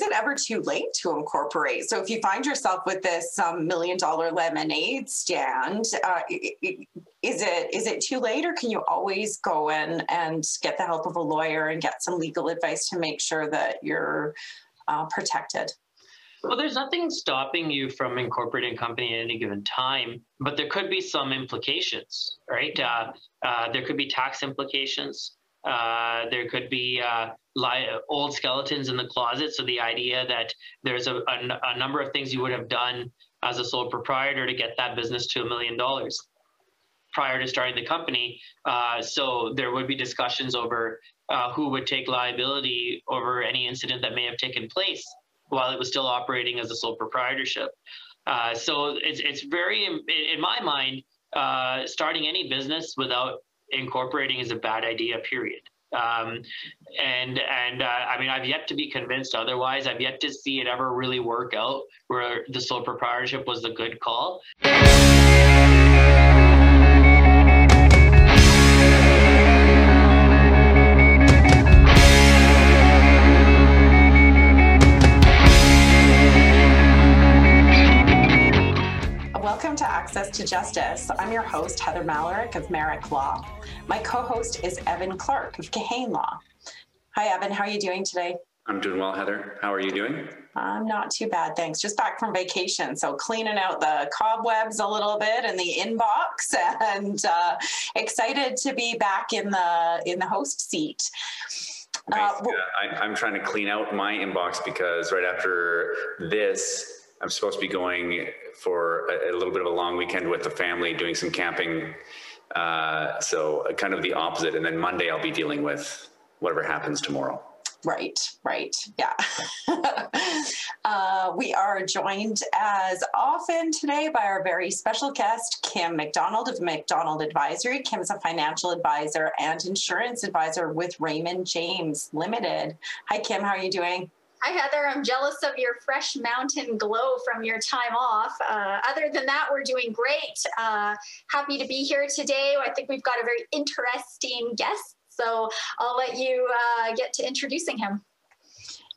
is it ever too late to incorporate? So if you find yourself with this um, million dollar lemonade stand, uh, is it is it too late, or can you always go in and get the help of a lawyer and get some legal advice to make sure that you're uh, protected? Well, there's nothing stopping you from incorporating a company at any given time, but there could be some implications, right? Uh, uh, there could be tax implications. Uh, there could be uh, li- old skeletons in the closet. So the idea that there's a, a, a, number of things you would have done as a sole proprietor to get that business to a million dollars prior to starting the company. Uh, so there would be discussions over uh, who would take liability over any incident that may have taken place while it was still operating as a sole proprietorship. Uh, so it's, it's very, in my mind, uh, starting any business without incorporating is a bad idea, period. Um, and and uh, I mean, I've yet to be convinced otherwise. I've yet to see it ever really work out where the sole proprietorship was the good call. Access to Justice. I'm your host, Heather Malarick of Merrick Law. My co host is Evan Clark of Kahane Law. Hi, Evan. How are you doing today? I'm doing well, Heather. How are you doing? I'm not too bad, thanks. Just back from vacation, so cleaning out the cobwebs a little bit in the inbox, and uh, excited to be back in the in the host seat. Uh, I, I'm trying to clean out my inbox because right after this, I'm supposed to be going for a, a, little bit of a long weekend with the family, doing some camping. Uh, so uh, kind of the opposite. And then Monday I'll be dealing with whatever happens tomorrow. Right, right, yeah. uh, we are joined as often today by our very special guest, Kim McDonald of McDonald Advisory. Kim is a financial advisor and insurance advisor with Raymond James Limited. Hi, Kim, how are you doing? Hi, Heather. I'm jealous of your fresh mountain glow from your time off. Uh, other than that, we're doing great. Uh, happy to be here today. I think we've got a very interesting guest. So I'll let you uh, get to introducing him.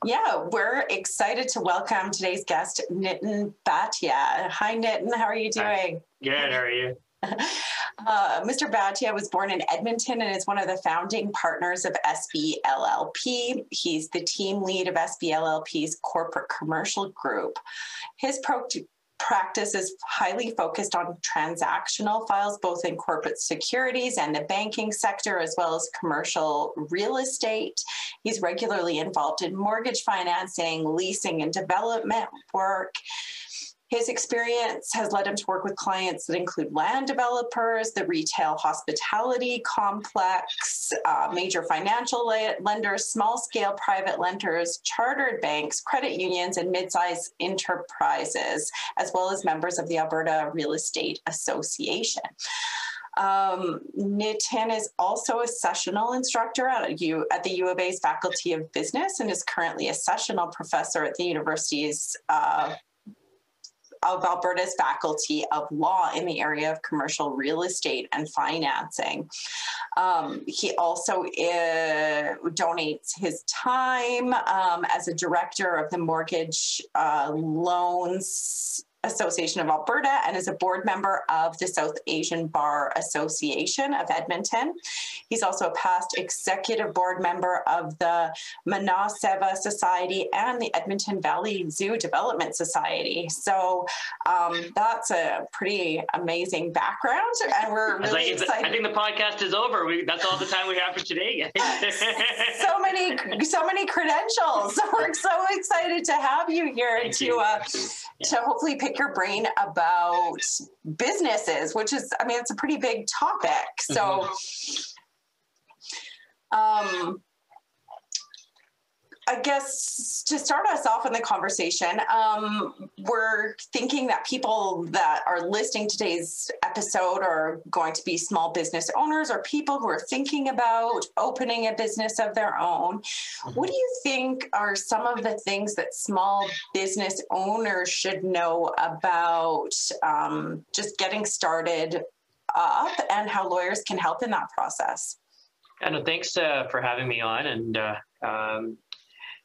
Yeah, we're excited to welcome today's guest, Nitin Bhatia. Hi, Nitin. How are you doing? Good. How are you? Uh, Mr. Bhatia was born in Edmonton and is one of the founding partners of SBLLP. He's the team lead of SBLLP's corporate commercial group. His pro- practice is highly focused on transactional files, both in corporate securities and the banking sector, as well as commercial real estate. He's regularly involved in mortgage financing, leasing, and development work. His experience has led him to work with clients that include land developers, the retail hospitality complex, uh, major financial lenders, small scale private lenders, chartered banks, credit unions, and mid sized enterprises, as well as members of the Alberta Real Estate Association. Um, Nitin is also a sessional instructor at, U, at the U of A's Faculty of Business and is currently a sessional professor at the university's uh, of Alberta's Faculty of Law in the area of commercial real estate and financing. Um, he also uh, donates his time um, as a director of the mortgage uh, loans Association of Alberta and is a board member of the South Asian Bar Association of Edmonton. He's also a past executive board member of the Mana Seva Society and the Edmonton Valley Zoo Development Society. So um, that's a pretty amazing background, and we're really excited. I think the podcast is over. We, that's all the time we have for today. so many, so many credentials. We're so excited to have you here Thank to you. uh, yeah. to hopefully pick your brain about businesses, which is, I mean, it's a pretty big topic. So, mm-hmm. um, I guess to start us off in the conversation, um, we're thinking that people that are listening today's episode are going to be small business owners or people who are thinking about opening a business of their own. Mm-hmm. What do you think are some of the things that small business owners should know about um, just getting started up and how lawyers can help in that process? And thanks uh, for having me on. And uh, um,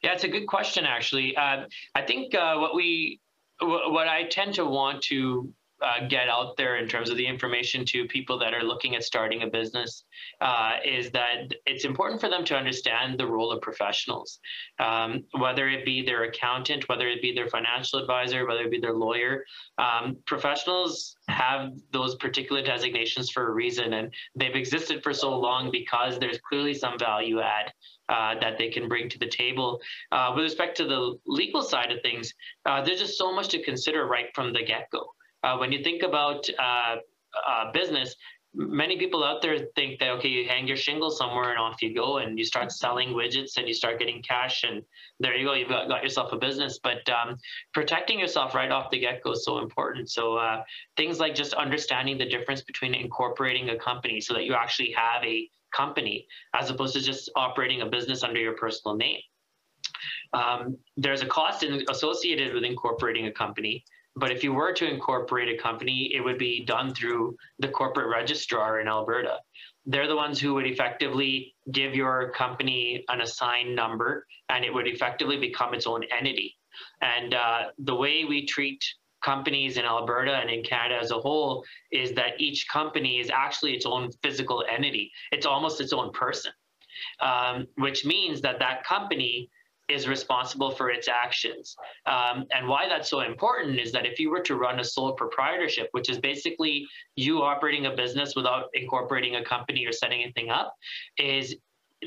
Yeah, it's a good question, actually. Uh, I think uh, what we, what I tend to want to uh, get out there in terms of the information to people that are looking at starting a business uh, is that it's important for them to understand the role of professionals, um, whether it be their accountant, whether it be their financial advisor, whether it be their lawyer. Um, professionals have those particular designations for a reason, and they've existed for so long because there's clearly some value add uh, that they can bring to the table. Uh, with respect to the legal side of things, uh, there's just so much to consider right from the get go. Uh, when you think about uh, business, many people out there think that okay you hang your shingle somewhere and off you go and you start selling widgets and you start getting cash and there you go you've got, got yourself a business. But um, protecting yourself right off the get-go is so important. So uh, things like just understanding the difference between incorporating a company so that you actually have a company as opposed to just operating a business under your personal name. Um, there's a cost in, associated with incorporating a company but if you were to incorporate a company, it would be done through the corporate registrar in Alberta. They're the ones who would effectively give your company an assigned number and it would effectively become its own entity. And uh, the way we treat companies in Alberta and in Canada as a whole is that each company is actually its own physical entity. It's almost its own person, um, which means that that company is responsible for its actions. Um, and why that's so important is that if you were to run a sole proprietorship, which is basically you operating a business without incorporating a company or setting anything up, is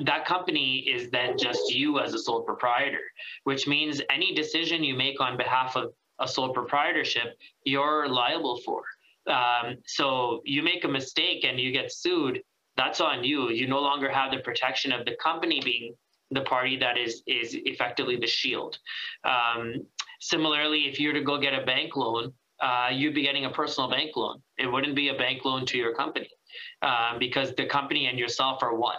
that company is then just you as a sole proprietor, which means any decision you make on behalf of a sole proprietorship, you're liable for. Um, so you make a mistake and you get sued, that's on you. You no longer have the protection of the company being the party that is is effectively the shield. Um, similarly, if you were to go get a bank loan, uh, you'd be getting a personal bank loan. It wouldn't be a bank loan to your company uh, because the company and yourself are one.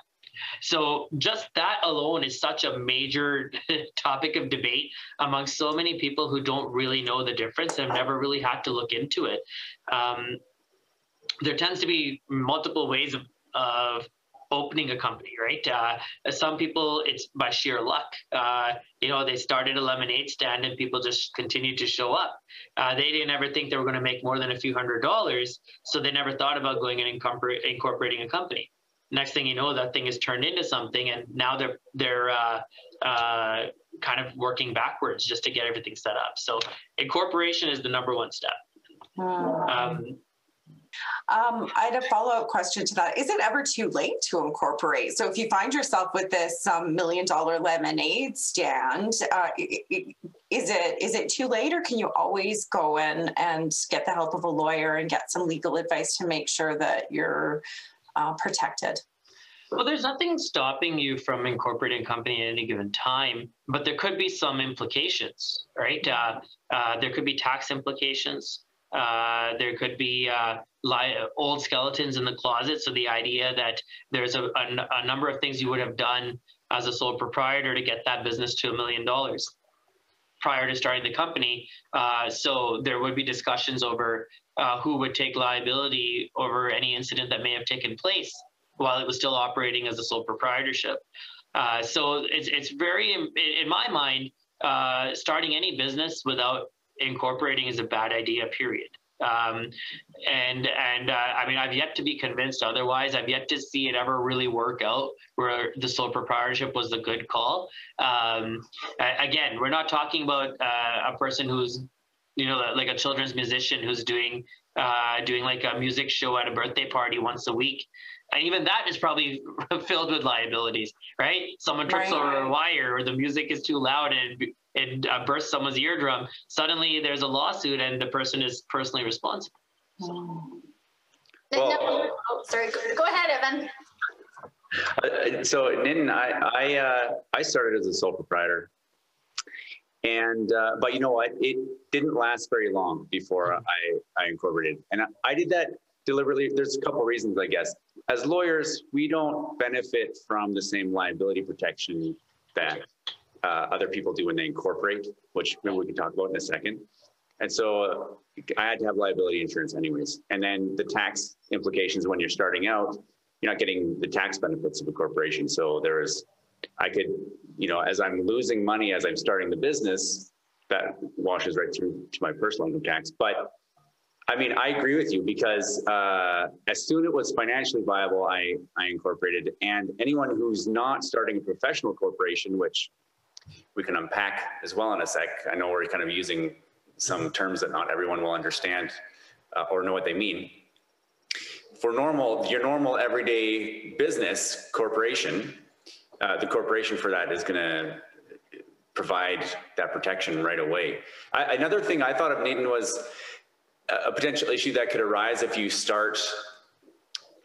So just that alone is such a major topic of debate among so many people who don't really know the difference and have never really had to look into it. Um, there tends to be multiple ways of, of opening a company, right? Uh, some people, it's by sheer luck. Uh, you know, they started a lemonade stand and people just continued to show up. Uh, they didn't ever think they were going to make more than a few hundred dollars, so they never thought about going and incorporating a company. Next thing you know, that thing is turned into something, and now they're they're uh, uh, kind of working backwards just to get everything set up. So, incorporation is the number one step. Um, um, I had a follow up question to that. Is it ever too late to incorporate? So if you find yourself with this um, million dollar lemonade stand, uh, is it is it too late, or can you always go in and get the help of a lawyer and get some legal advice to make sure that you're uh, protected? Well, there's nothing stopping you from incorporating a company at any given time, but there could be some implications, right? Uh, uh, there could be tax implications. Uh, there could be uh, li- old skeletons in the closet. So the idea that there's a, a, a number of things you would have done as a sole proprietor to get that business to a million dollars prior to starting the company. Uh, so there would be discussions over uh, who would take liability over any incident that may have taken place while it was still operating as a sole proprietorship. Uh, so it's, it's very, in my mind, uh, starting any business without incorporating is a bad idea, period. Um, and and uh, I mean, I've yet to be convinced otherwise. I've yet to see it ever really work out where the sole proprietorship was the good call. Um, again, we're not talking about uh, a person who's, you know, like a children's musician who's doing uh, doing like a music show at a birthday party once a week. And even that is probably filled with liabilities, right? Someone trips right. over a wire, or the music is too loud and it uh, bursts someone's eardrum, suddenly there's a lawsuit and the person is personally responsible. So, well, oh, sorry, go ahead, Evan. Uh, so Nitin, I I, uh, I started as a sole proprietor, and uh, but you know what? It didn't last very long before I I incorporated, and I, I did that deliberately. There's a couple reasons, I guess. As lawyers, we don't benefit from the same liability protection that uh, other people do when they incorporate, which maybe we can talk about in a second. And so uh, I had to have liability insurance anyways. And then the tax implications when you're starting out, you're not getting the tax benefits of a corporation. So there is, I could, you know, as I'm losing money as I'm starting the business, that washes right through to my personal income tax. But I mean, I agree with you because uh, as soon as it was financially viable, I, I incorporated. And anyone who's not starting a professional corporation, which we can unpack as well in a sec, I know we're kind of using some terms that not everyone will understand uh, or know what they mean. For normal, your normal everyday business corporation, uh, the corporation for that is going to provide that protection right away. I, another thing I thought of, Nitin, was a potential issue that could arise if you start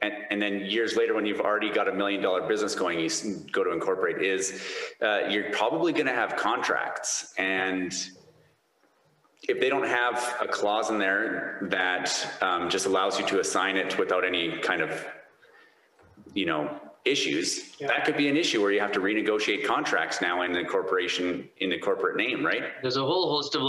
and, and, then years later when you've already got a million dollar business going you go to incorporate is uh, you're probably going to have contracts and if they don't have a clause in there that um, just allows you to assign it without any kind of you know issues yeah. that could be an issue where you have to renegotiate contracts now in the corporation in the corporate name right there's a whole host of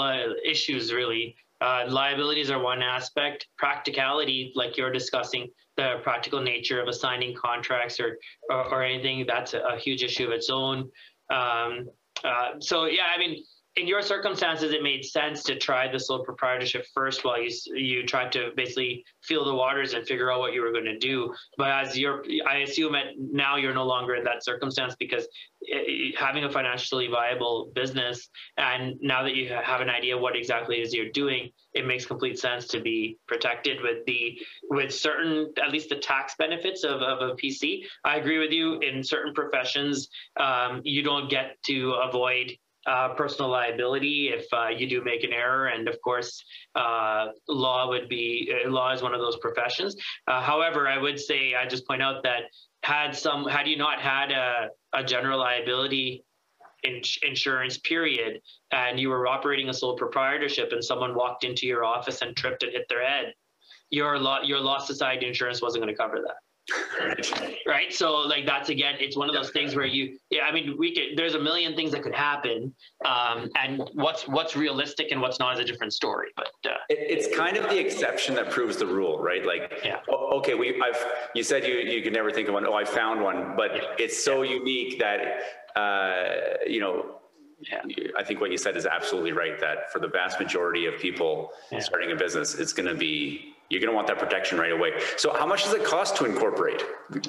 issues really uh, liabilities are one aspect. Practicality, like you're discussing, the practical nature of assigning contracts or or, or anything, that's a, a, huge issue of its own. Um, uh, so yeah, I mean, in your circumstances, it made sense to try the sole proprietorship first while you you tried to basically feel the waters and figure out what you were going to do. But as you're, I assume that now you're no longer in that circumstance because it, having a financially viable business and now that you have an idea what exactly is you're doing, it makes complete sense to be protected with the with certain at least the tax benefits of, of a PC. I agree with you. In certain professions, um, you don't get to avoid uh, personal liability if uh, you do make an error. And of course, uh, law would be uh, law is one of those professions. Uh, however, I would say I just point out that had some had you not had a, a general liability insurance period and you were operating a sole proprietorship and someone walked into your office and tripped and hit their head your law your law society insurance wasn't going to cover that right so like that's again it's one of those things where you yeah i mean we could there's a million things that could happen um, and what's what's realistic and what's not is a different story but uh, it, it's kind of the exception that proves the rule right like yeah. okay we i've you said you you could never think of one oh i found one but yeah. it's so yeah. unique that uh, you know yeah. I think what you said is absolutely right. That for the vast majority of people yeah. starting a business, it's going to be you're going to want that protection right away. So, how much does it cost to incorporate? Uh,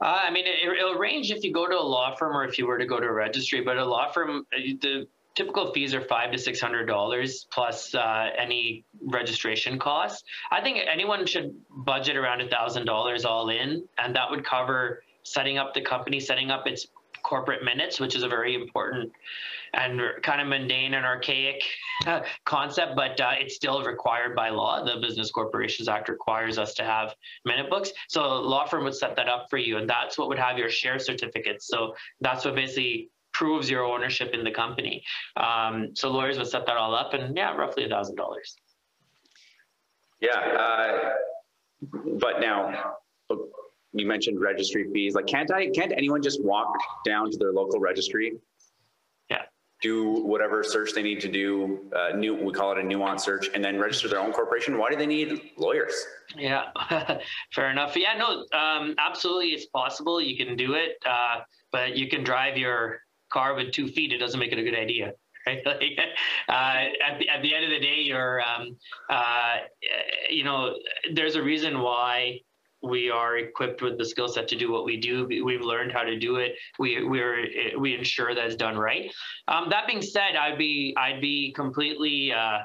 I mean, it, will range if you go to a law firm or if you were to go to a registry. But a law firm, uh, the typical fees are five to six hundred dollars plus uh, any registration costs. I think anyone should budget around a thousand dollars all in, and that would cover setting up the company, setting up its corporate minutes, which is a very important and kind of mundane and archaic concept, but uh, it's still required by law. The Business Corporations Act requires us to have minute books. So a law firm would set that up for you, and that's what would have your share certificates. So that's what basically proves your ownership in the company. Um, so lawyers would set that all up, and yeah, roughly a thousand dollars. Yeah, uh, but now you mentioned registry fees. Like, can't I? Can't anyone just walk down to their local registry? Do whatever search they need to do. Uh, new, we call it a NUANS search, and then register their own corporation. Why do they need lawyers? Yeah, fair enough. Yeah, no, um, absolutely, it's possible. You can do it, uh, but you can drive your car with two feet. It doesn't make it a good idea right? Like, uh, at, the, at the end of the day, you're, um, uh, you know, there's a reason why we are equipped with the skill set to do what we do. We've learned how to do it. We we're we ensure that it's done right. Um, that being said, I'd be I'd be completely uh,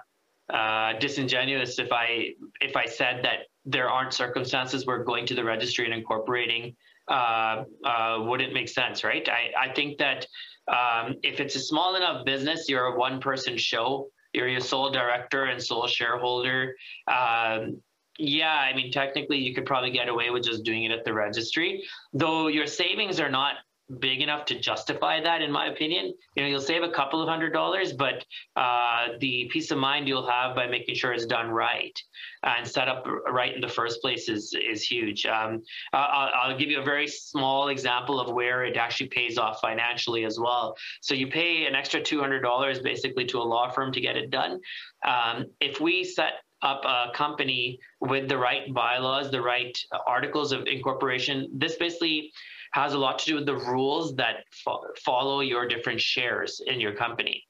uh, disingenuous if I if I said that there aren't circumstances where going to the registry and incorporating uh, uh wouldn't make sense, right? I I think that um, if it's a small enough business, you're a one person show. You're your sole director and sole shareholder. Um, yeah, I mean, technically, you could probably get away with just doing it at the registry, though your savings are not big enough to justify that, in my opinion. You know, you'll save a couple of hundred dollars, but uh, the peace of mind you'll have by making sure it's done right and set up right in the first place is is huge. Um, I'll, I'll, give you a very small example of where it actually pays off financially as well. So you pay an extra two hundred dollars basically to a law firm to get it done. Um, if we set up a company with the right bylaws, the right articles of incorporation. This basically has a lot to do with the rules that fo- follow your different shares in your company.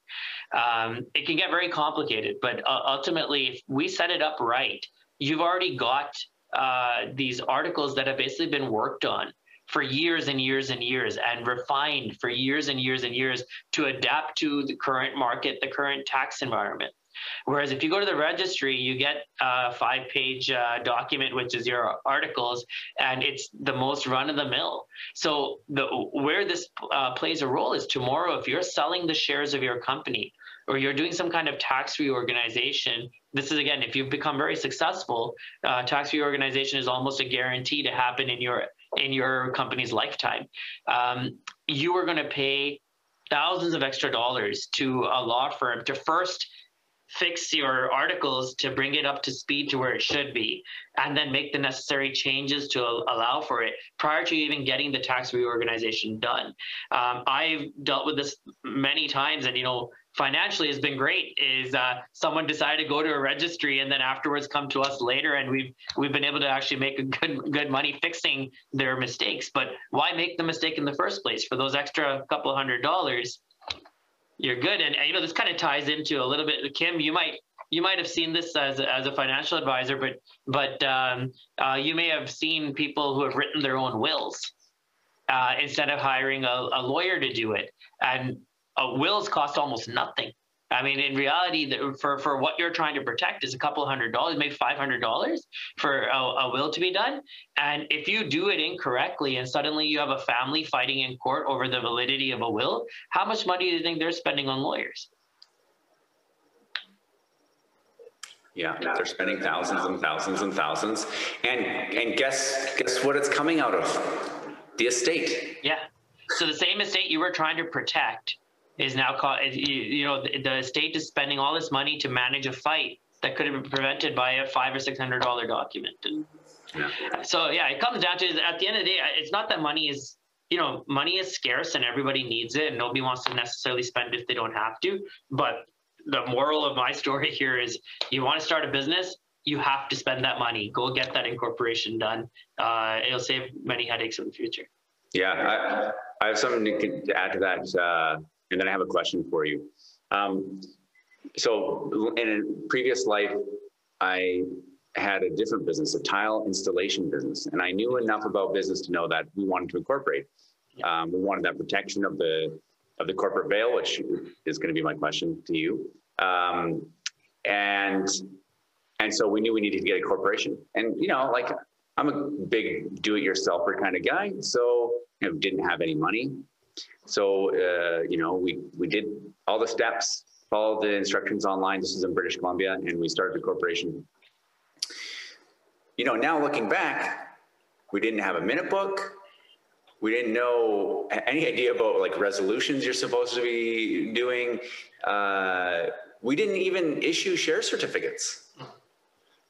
Um, it can get very complicated, but uh, ultimately, if we set it up right, you've already got uh, these articles that have basically been worked on for years and years and years and refined for years and years and years to adapt to the current market, the current tax environment. Whereas if you go to the registry, you get a five page uh, document, which is your articles, and it's the most run of the mill. So the where this uh, plays a role is tomorrow, if you're selling the shares of your company or you're doing some kind of tax reorganization, this is again, if you've become very successful, uh, tax reorganization is almost a guarantee to happen in your in your company's lifetime. Um, you are going to pay thousands of extra dollars to a law firm to first fix your articles to bring it up to speed to where it should be, and then make the necessary changes to allow for it prior to even getting the tax reorganization done. Um, I've dealt with this many times, and you know, financially has been great. Is uh, someone decided to go to a registry and then afterwards come to us later, and we've we've been able to actually make a good good money fixing their mistakes. But why make the mistake in the first place for those extra couple hundred dollars? You're good. And, you know, this kind of ties into a little bit. Kim, you might you might have seen this as as a financial advisor, but but um, uh, you may have seen people who have written their own wills uh, instead of hiring a, a, lawyer to do it. And uh, wills cost almost nothing. I mean, in reality, the, for for what you're trying to protect is a couple hundred dollars, maybe five hundred dollars for a, a, will to be done. And if you do it incorrectly, and suddenly you have a family fighting in court over the validity of a will, how much money do you think they're spending on lawyers? Yeah, they're spending thousands and thousands and thousands, and and guess guess what it's coming out of? The estate. Yeah. So the same estate you were trying to protect is now called, you, you know, the, the state is spending all this money to manage a fight that could have been prevented by a five or six hundred dollar document. And yeah. So yeah, it comes down to at the end of the day, it's not that money is you know money is scarce and everybody needs it, and nobody wants to necessarily spend if they don't have to. But the moral of my story here is, you want to start a business, you have to spend that money. Go get that incorporation done. Uh, it'll save many headaches in the future. Yeah, I, I have something to add to that. Uh, and then I have a question for you. Um, so in a previous life, I had a different business, a tile installation business, and I knew enough about business to know that we wanted to incorporate. Um, we wanted that protection of the of the corporate veil, which is going to be my question to you. Um, and and so we knew we needed to get a corporation. And you know, like I'm a big do-it-yourselfer kind of guy, so you know, didn't have any money. So, uh, you know, we, we did all the steps, followed the instructions online. This is in British Columbia, and we started the corporation. You know, now looking back, we didn't have a minute book. We didn't know any idea about like resolutions you're supposed to be doing. Uh, we didn't even issue share certificates.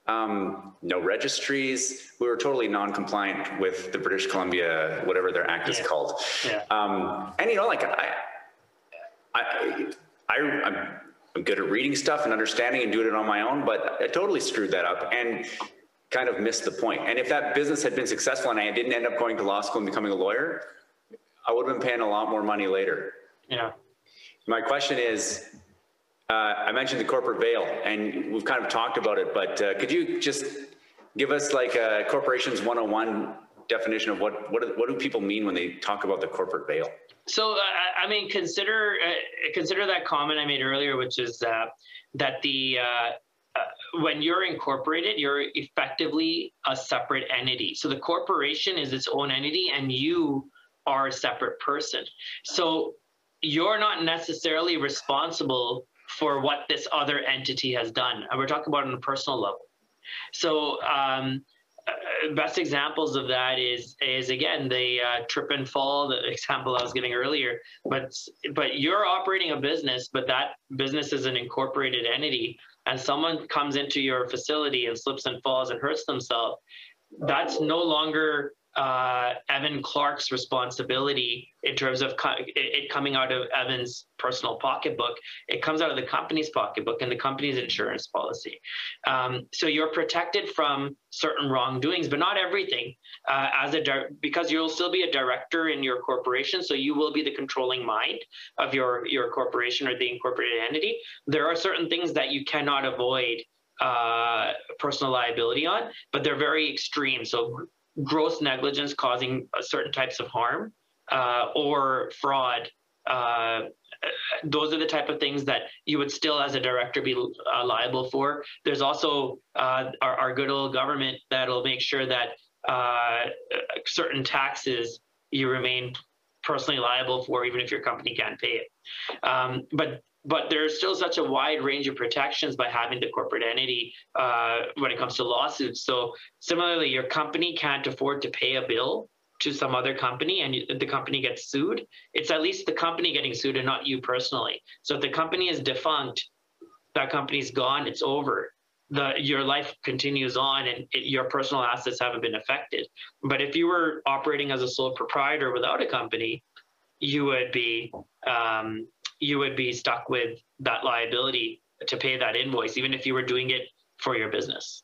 Um, no registries. We were totally non-compliant with the British Columbia, whatever their act yeah. is called. Yeah. Um, and you know, like I, I, I, I'm, I'm good at reading stuff and understanding and doing it on my own, but I totally screwed that up and kind of missed the point. And if that business had been successful and I didn't end up going to law school and becoming a lawyer, I would have been paying a lot more money later. Yeah. My question is, uh, I mentioned the corporate veil, and we've kind of talked about it, but uh, could you just give us like a corporations 101 definition of what what do, what do people mean when they talk about the corporate veil? So, uh, I mean, consider uh, consider that comment I made earlier, which is uh, that the uh, when you're incorporated, you're effectively a separate entity. So the corporation is its own entity, and you are a separate person. So you're not necessarily responsible for what this other entity has done. And we're talking about on a personal level. So, um, uh, best examples of that is is again the uh, trip and fall the example I was giving earlier but but you're operating a business but that business is an incorporated entity and someone comes into your facility and slips and falls and hurts themselves that's no longer uh, Evan Clark's responsibility in terms of co- it coming out of Evan's personal pocketbook. It comes out of the company's pocketbook and the company's insurance policy. Um, so you're protected from certain wrongdoings, but not everything. Uh, as a di- because you'll still be a director in your corporation, so you will be the controlling mind of your your corporation or the incorporated entity. There are certain things that you cannot avoid uh, personal liability on, but they're very extreme. So gross negligence causing certain types of harm uh, or fraud. Uh, those are the type of things that you would still, as a director, be uh, liable for. There's also uh, our, our, good old government that'll make sure that uh, certain taxes you remain personally liable for, even if your company can't pay it. Um, but but there's still such a wide range of protections by having the corporate entity uh, when it comes to lawsuits. So similarly, your company can't afford to pay a bill to some other company and the company gets sued, it's at least the company getting sued and not you personally. So if the company is defunct, that company's gone, it's over. The, your life continues on and it, your personal assets haven't been affected. But if you were operating as a sole proprietor without a company, you would be um, you would be stuck with that liability to pay that invoice, even if you were doing it for your business.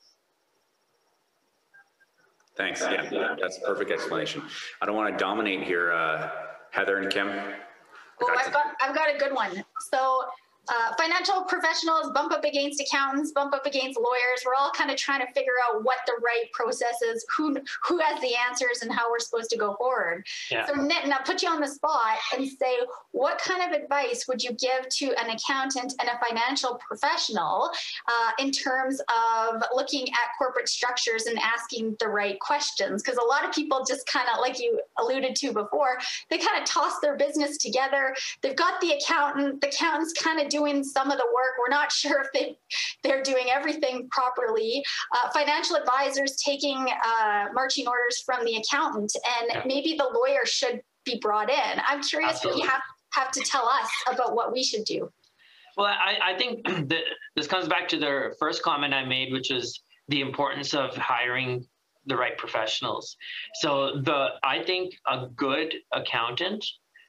Thanks. Yeah, that's a perfect explanation. I don't want to dominate here, uh, Heather and Kim. Well, I've got, I've got a good one. So uh, financial professionals bump up against accountants, bump up against lawyers. We're all kind of trying to figure out what the right process is, who who has the answers, and how we're supposed to go forward. Yeah. So, Nitin, I'll put you on the spot and say, what kind of advice would you give to an accountant and a financial professional uh, in terms of looking at corporate structures and asking the right questions? Because a lot of people just kind of, like you alluded to before, they kind of toss their business together. They've got the accountant. The accountant's kind of doing some of the work. We're not sure if they, they're doing everything properly. Uh, financial advisors taking uh, marching orders from the accountant, and yeah. maybe the lawyer should be brought in. I'm curious Absolutely. what you have, have to tell us about what we should do. Well, I, I think that this comes back to the first comment I made, which is the importance of hiring the right professionals. So the I think a good accountant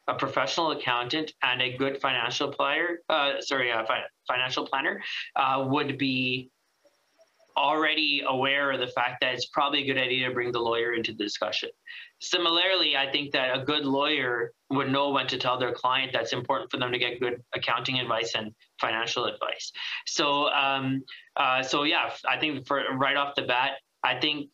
a professional accountant and a good financial planner, uh, sorry, a fi- financial planner uh, would be already aware of the fact that it's probably a good idea to bring the lawyer into the discussion. Similarly, I think that a good lawyer would know when to tell their client that's important for them to get good accounting advice and financial advice. So, um, uh, so yeah, I think for right off the bat, I think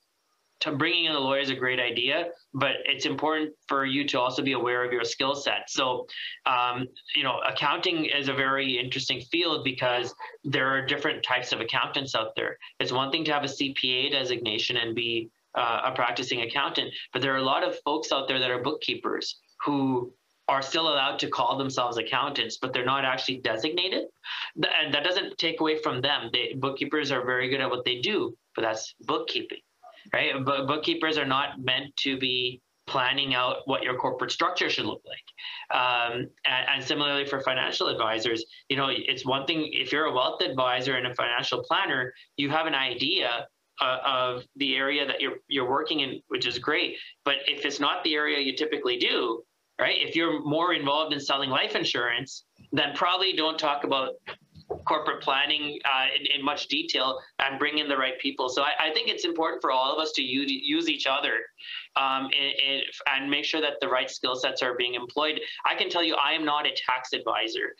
bringing in a lawyer is a great idea, but it's important for you to also be aware of your skill set. So, um, you know, accounting is a very interesting field because there are different types of accountants out there. It's one thing to have a CPA designation and be uh, a practicing accountant, but there are a lot of folks out there that are bookkeepers who are still allowed to call themselves accountants, but they're not actually designated. And that doesn't take away from them. They, bookkeepers are very good at what they do, but that's bookkeeping right? But bookkeepers are not meant to be planning out what your corporate structure should look like. Um, and, and, similarly for financial advisors, you know, it's one thing if you're a wealth advisor and a financial planner, you have an idea uh, of the area that you're you're working in, which is great. But if it's not the area you typically do, right? If you're more involved in selling life insurance, then probably don't talk about corporate planning uh, in, in, much detail and bring in the right people. So I, I, think it's important for all of us to use, use each other um, and, and make sure that the right skill sets are being employed. I can tell you, I am not a tax advisor.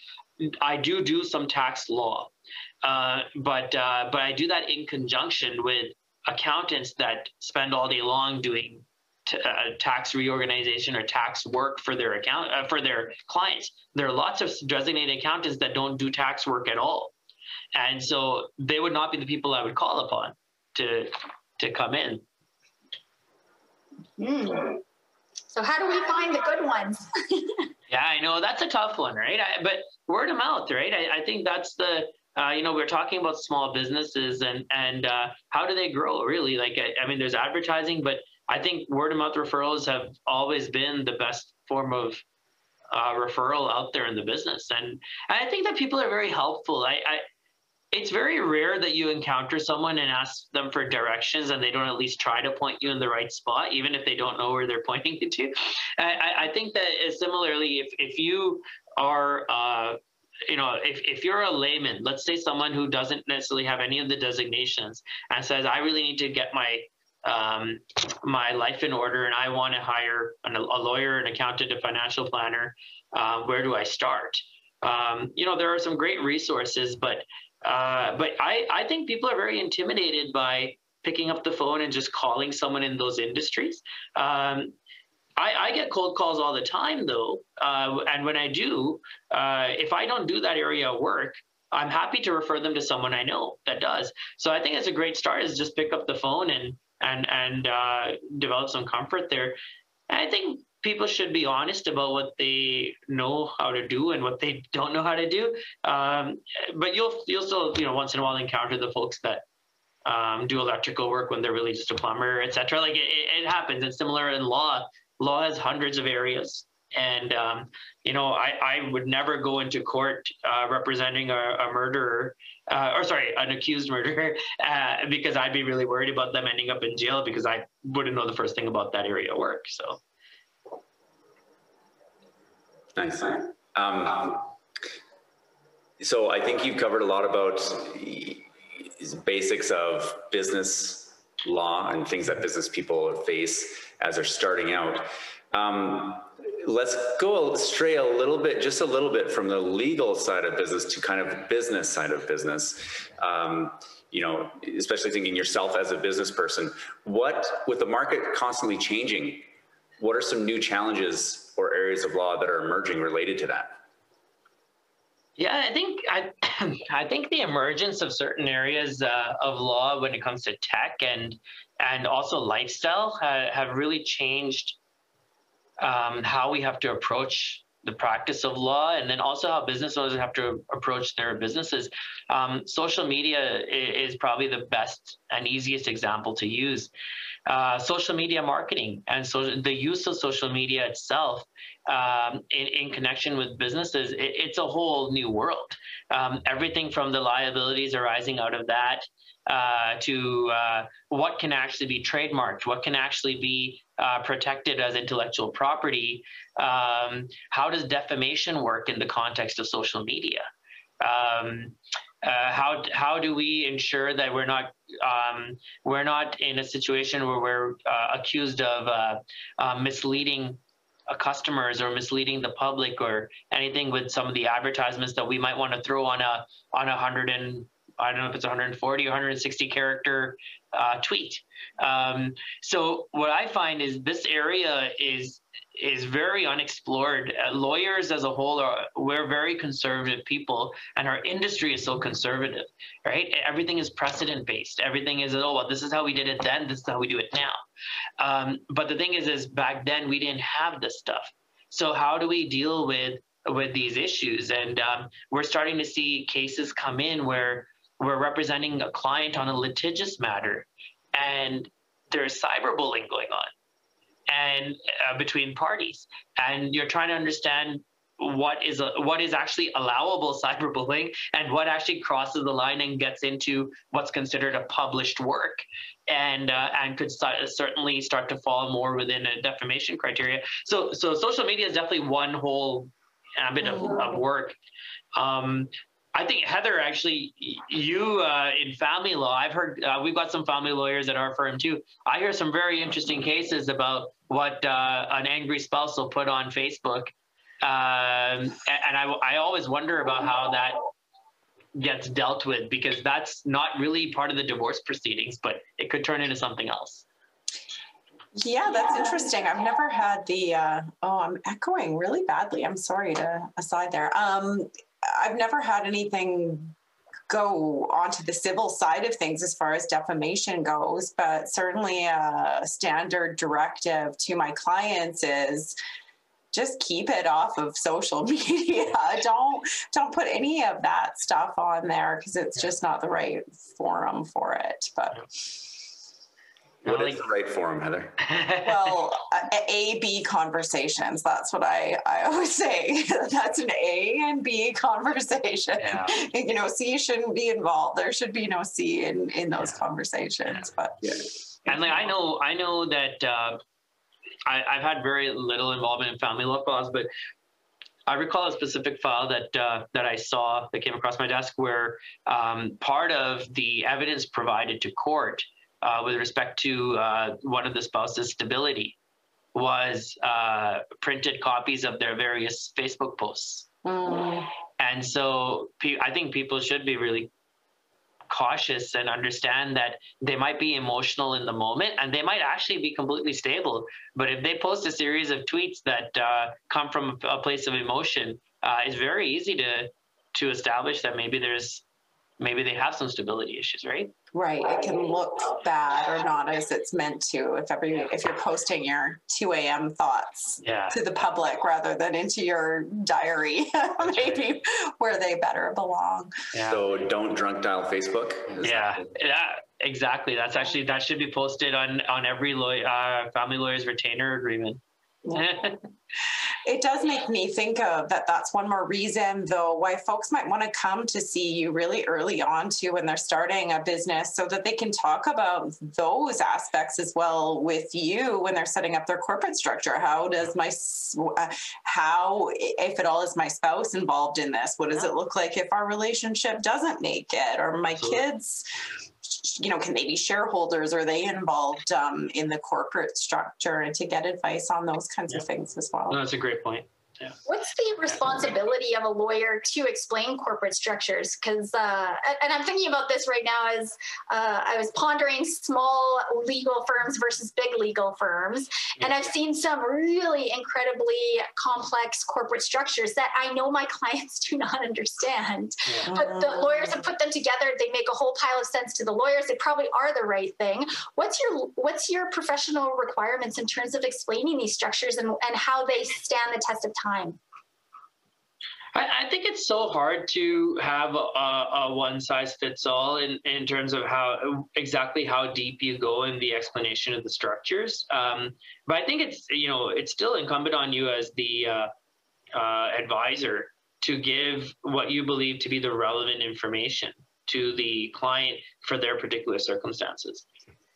I do do some tax law, uh, but uh, but I do that in conjunction with accountants that spend all day long doing t- uh, tax reorganization or tax work for their account uh, for their clients. There are lots of designated accountants that don't do tax work at all, and so they would not be the people I would call upon to to come in. Mm. So how do we find the good ones? yeah, I know that's a tough one, right? I, but word of mouth, right? I, I think that's the uh, you know, we're talking about small businesses and and uh, how do they grow? Really, like I, I, mean, there's advertising, but I think word of mouth referrals have always been the best form of uh, referral out there in the business, and, and I think that people are very helpful. I, I it's very rare that you encounter someone and ask them for directions and they don't at least try to point you in the right spot, even if they don't know where they're pointing you to. I, I think that similarly, if, if you are, uh, you know, if, if you're a layman, let's say someone who doesn't necessarily have any of the designations and says, I really need to get my um, my life in order and I want to hire an, a lawyer, an accountant, a financial planner, uh, where do I start? Um, you know, there are some great resources, but uh, but I, I think people are very intimidated by picking up the phone and just calling someone in those industries. Um, I, I, get cold calls all the time, though. Uh, and when I do, uh, if I don't do that area of work, I'm happy to refer them to someone I know that does. So I think it's a great start is just pick up the phone and and and uh, develop some comfort there. I think people should be honest about what they know how to do and what they don't know how to do. Um, but you'll you'll still you know once in a while encounter the folks that um, do electrical work when they're really just a plumber, etc. Like it, it, happens. It's similar in law. Law has hundreds of areas, and um, you know I, I would never go into court uh, representing a, a murderer. Uh, or sorry, an accused murderer, uh, because I'd be really worried about them ending up in jail because I wouldn't know the first thing about that area of work. So Nice. Um, so I think you've covered a lot about basics of business law and things that business people face as they're starting out. Um, let's go stray a little bit, just a little bit from the legal side of business to kind of business side of business. Um, you know, especially thinking yourself as a business person, what, with the market constantly changing, what are some new challenges or areas of law that are emerging related to that? Yeah, I think I, I think the emergence of certain areas uh, of law when it comes to tech and and also lifestyle ha, have really changed um, how we have to approach the practice of law, and then also how business owners have to approach their businesses. Um, social media is probably the best and easiest example to use uh, social media marketing and so the use of social media itself um, in, in, connection with businesses, it, it's a whole new world. Um, everything from the liabilities arising out of that uh, to uh, what can actually be trademarked, what can actually be uh, protected as intellectual property. Um, how does defamation work in the context of social media? Um, uh, how how do we ensure that we're not um, we're not in a situation where we're uh, accused of uh, uh misleading uh, customers or misleading the public or anything with some of the advertisements that we might want to throw on a on a hundred and I don't know if it's 140 or 160 character uh, tweet. Um, so what I find is this area is is very unexplored. Uh, lawyers as a whole are we're very conservative people, and our industry is so conservative, right? Everything is precedent based. Everything is oh well, this is how we did it then. This is how we do it now. Um, but the thing is, is back then we didn't have this stuff. So how do we deal with with these issues? And um, we're starting to see cases come in where we're representing a client on a litigious matter, and there's cyberbullying going on and uh, between parties. And you're trying to understand what is a, what is actually allowable cyberbullying and what actually crosses the line and gets into what's considered a published work. And uh, and could certainly start to fall more within a defamation criteria. So so social media is definitely one whole ambit of, of work. Um, I think Heather, actually, you uh, in family law, I've heard uh, we've got some family lawyers at our firm too. I hear some very interesting cases about what uh, an angry spouse will put on Facebook, um, and I, I always wonder about how that gets dealt with because that's not really part of the divorce proceedings, but it could turn into something else. Yeah, that's interesting. I've never had the. Uh, oh, I'm echoing really badly. I'm sorry to aside there. Um, I've never had anything go onto the civil side of things as far as defamation goes, but certainly a standard directive to my clients is just keep it off of social media. don't don't put any of that stuff on there because it's just not the right forum for it. But What is the right forum, Heather? well, A B conversations. That's what I, I always say. That's an A and B conversation. Yeah. You know, C shouldn't be involved. There should be no C in, in those yeah. conversations. But yeah. And like I know, I know that uh, I, I've had very little involvement in family law files, but I recall a specific file that uh, that I saw that came across my desk where um, part of the evidence provided to court uh, with respect to uh, one of the spouse's stability was uh, printed copies of their various Facebook posts. Mm. And so I think people should be really cautious and understand that they might be emotional in the moment and they might actually be completely stable. But if they post a series of tweets that uh, come from a place of emotion, uh, it's very easy to to establish that maybe there's maybe they have some stability issues, right? Right. It can look bad or not as it's meant to if every if you're posting your 2 a.m. thoughts yeah. to the public rather than into your diary, maybe where they better belong. Yeah. So don't drunk dial Facebook. Is yeah. That- yeah. Exactly. That's actually that should be posted on on every lawyer, uh, family lawyer's retainer agreement. it does make me think of that that's one more reason though why folks might want to come to see you really early on too when they're starting a business so that they can talk about those aspects as well with you when they're setting up their corporate structure. How does my uh, how if at all is my spouse involved in this? What does it look like if our relationship doesn't make it or my Absolutely. kids you know, can they be shareholders? Are they involved um, in the corporate structure and to get advice on those kinds yeah. of things as well? No, that's a great point. Yeah. What's the responsibility of a lawyer to explain corporate structures? Because, uh, and I'm thinking about this right now as uh, I was pondering small legal firms versus big legal firms. Yeah. And I've seen some really incredibly complex corporate structures that I know my clients do not understand. Yeah. But the lawyers have put them together. They make a whole pile of sense to the lawyers. They probably are the right thing. What's your What's your professional requirements in terms of explaining these structures and, and how they stand the test of time? I think it's so hard to have a, a, one size fits all in, in terms of how exactly how deep you go in the explanation of the structures. Um, but I think it's you know it's still incumbent on you as the uh, uh, advisor to give what you believe to be the relevant information to the client for their particular circumstances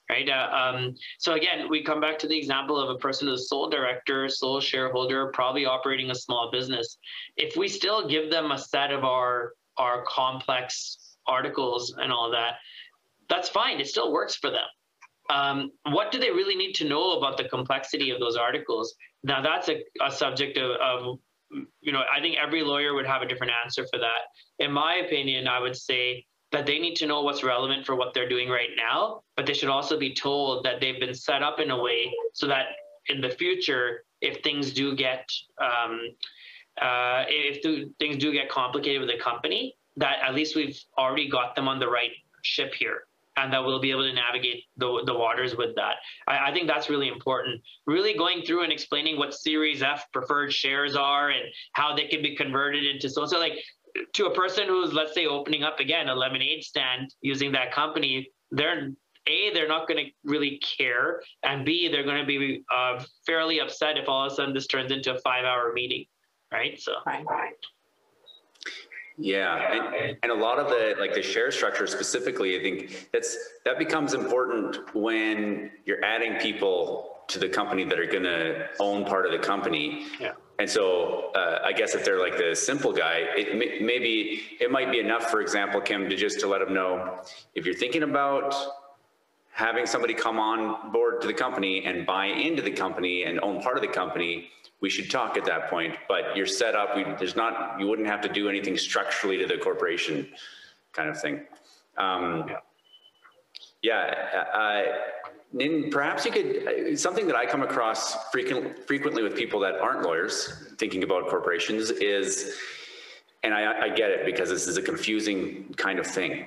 right? Uh, um, so again, we come back to the example of a person who's sole director, sole shareholder, probably operating a small business. If we still give them a set of our our complex articles and all that, that's fine. It still works for them. Um, what do they really need to know about the complexity of those articles? Now that's a, a subject of, of you know, I think every lawyer would have a different answer for that. In my opinion, I would say that they need to know what's relevant for what they're doing right now, but they should also be told that they've been set up in a way so that in the future, if things do get um, uh, if things do get complicated with the company, that at least we've already got them on the right ship here and that we'll be able to navigate the, the waters with that. I, I, think that's really important. Really going through and explaining what Series F preferred shares are and how they can be converted into so so like to a person who's let's say opening up again a lemonade stand using that company they're a they're not going to really care and b they're going to be uh, fairly upset if all of a sudden this turns into a five hour meeting right so right, right. Yeah, and, and, a lot of the like the share structure specifically, I think that's that becomes important when you're adding people to the company that are going to own part of the company. Yeah. And so uh, I guess if they're like the simple guy, it may, maybe it might be enough, for example, Kim, to just to let them know if you're thinking about having somebody come on board to the company and buy into the company and own part of the company, we should talk at that point. But you're set up. We, there's not. You wouldn't have to do anything structurally to the corporation, kind of thing. Um, yeah. Yeah. Uh, Nitin, perhaps you could, something that I come across frequent, frequently with people that aren't lawyers thinking about corporations is, and I, I get it because this is a confusing kind of thing.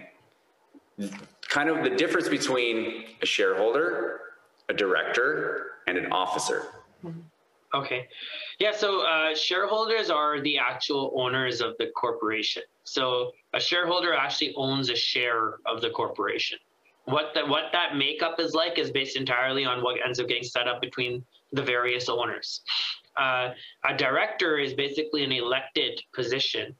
Kind of the difference between a shareholder, a director, and an officer. Okay. Yeah, so uh, shareholders are the actual owners of the corporation. So a shareholder actually owns a share of the corporation what the, what that makeup is like is based entirely on what ends up getting set up between the various owners. Uh, a director is basically an elected position.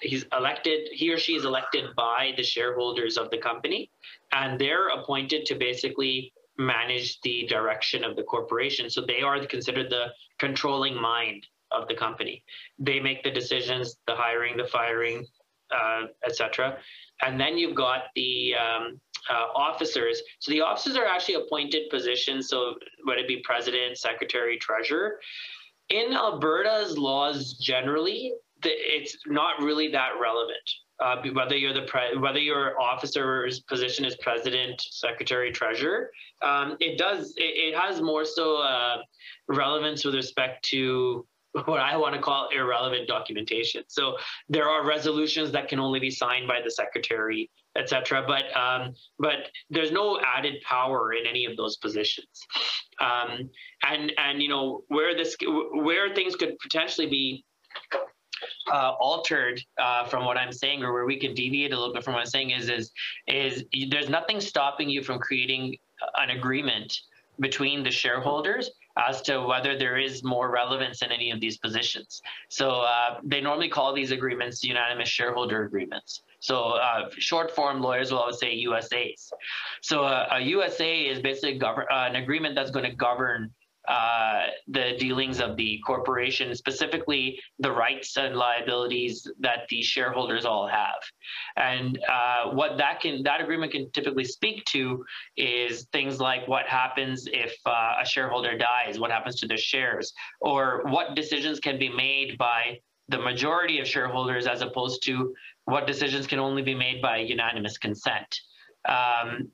He's elected, he or she is elected by the shareholders of the company, and they're appointed to basically manage the direction of the corporation. So they are considered the controlling mind of the company. They make the decisions, the hiring, the firing, uh, etc. And then you've got the um, uh, officers. So the officers are actually appointed positions. So whether it be president, secretary, treasurer. In Alberta's laws generally, the, it's not really that relevant. Uh, whether you're the pre- whether your officer's position is president, secretary, treasurer, um, it does it, it, has more so uh, relevance with respect to what I want to call irrelevant documentation. So there are resolutions that can only be signed by the secretary, etc. But um, but there's no added power in any of those positions. Um, and and you know where this where things could potentially be uh, altered uh, from what I'm saying, or where we could deviate a little bit from what I'm saying, is is is there's nothing stopping you from creating an agreement between the shareholders as to whether there is more relevance in any of these positions. So uh, they normally call these agreements unanimous shareholder agreements. So uh, short form lawyers will always say USAs. So uh, a USA is basically govern, uh, an agreement that's going to govern uh, the dealings of the corporation, specifically the rights and liabilities that the shareholders all have. And uh, what that can that agreement can typically speak to is things like what happens if uh, a shareholder dies, what happens to their shares, or what decisions can be made by the majority of shareholders as opposed to what decisions can only be made by unanimous consent. Um,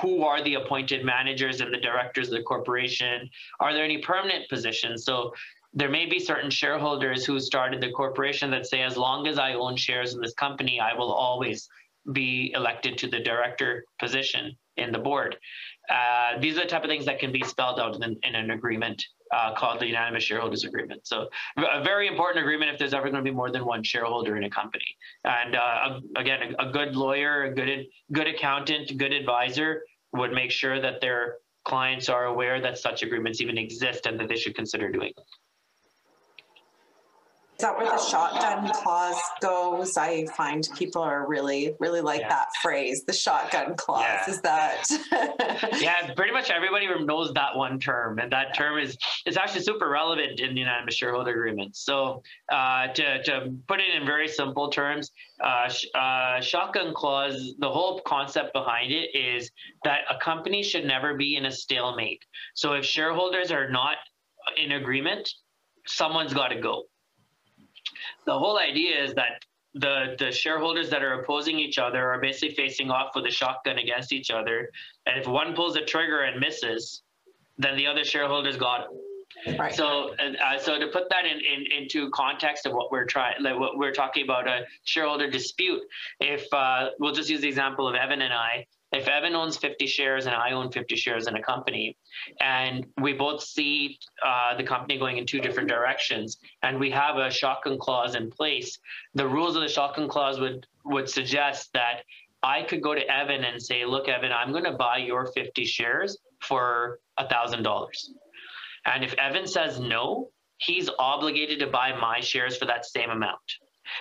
who are the appointed managers and the directors of the corporation? Are there any permanent positions? So there may be certain shareholders who started the corporation that say, as long as I own shares in this company, I will always be elected to the director position in the board. Uh, these are the type of things that can be spelled out in, in an agreement uh, called the unanimous shareholders agreement. So a very important agreement if there's ever going to be more than one shareholder in a company. And uh, again, a, a, good lawyer, a good good accountant, good advisor would make sure that their clients are aware that such agreements even exist and that they should consider doing. Is that where the shotgun clause goes? I find people are really, really like yeah. that phrase, the shotgun clause. Yeah. Is that? yeah, pretty much everybody knows that one term, and that term is is actually super relevant in the unanimous shareholder agreement. So, uh, to to put it in very simple terms, uh, sh- uh, shotgun clause, the whole concept behind it is that a company should never be in a stalemate. So, if shareholders are not in agreement, someone's got to go the whole idea is that the the shareholders that are opposing each other are basically facing off with a shotgun against each other, and if one pulls the trigger and misses, then the other shareholders got it. Right. So, uh, so to put that in, in into context of what we're trying, like what we're talking about a shareholder dispute. If uh, we'll just use the example of Evan and I, if Evan owns 50 shares and I own 50 shares in a company, and we both see uh, the company going in two different directions, and we have a shotgun clause in place, the rules of the shotgun clause would would suggest that I could go to Evan and say, "Look, Evan, I'm going to buy your 50 shares for thousand dollars," and if Evan says no, he's obligated to buy my shares for that same amount.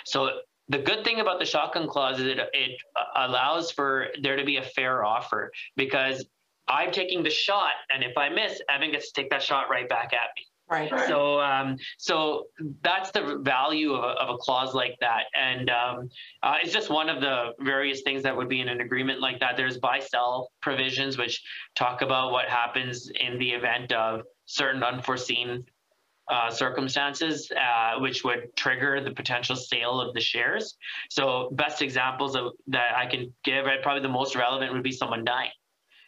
So the good thing about the shotgun clause is it, it allows for there to be a fair offer because I'm taking the shot, and if I miss, Evan gets to take that shot right back at me. Right. So, um, so that's the value of a, of a clause like that, and um, uh, it's just one of the various things that would be in an agreement like that. There's buy-sell provisions, which talk about what happens in the event of certain unforeseen uh, circumstances, uh, which would trigger the potential sale of the shares. So, best examples of that I can give, right, probably the most relevant would be someone dying.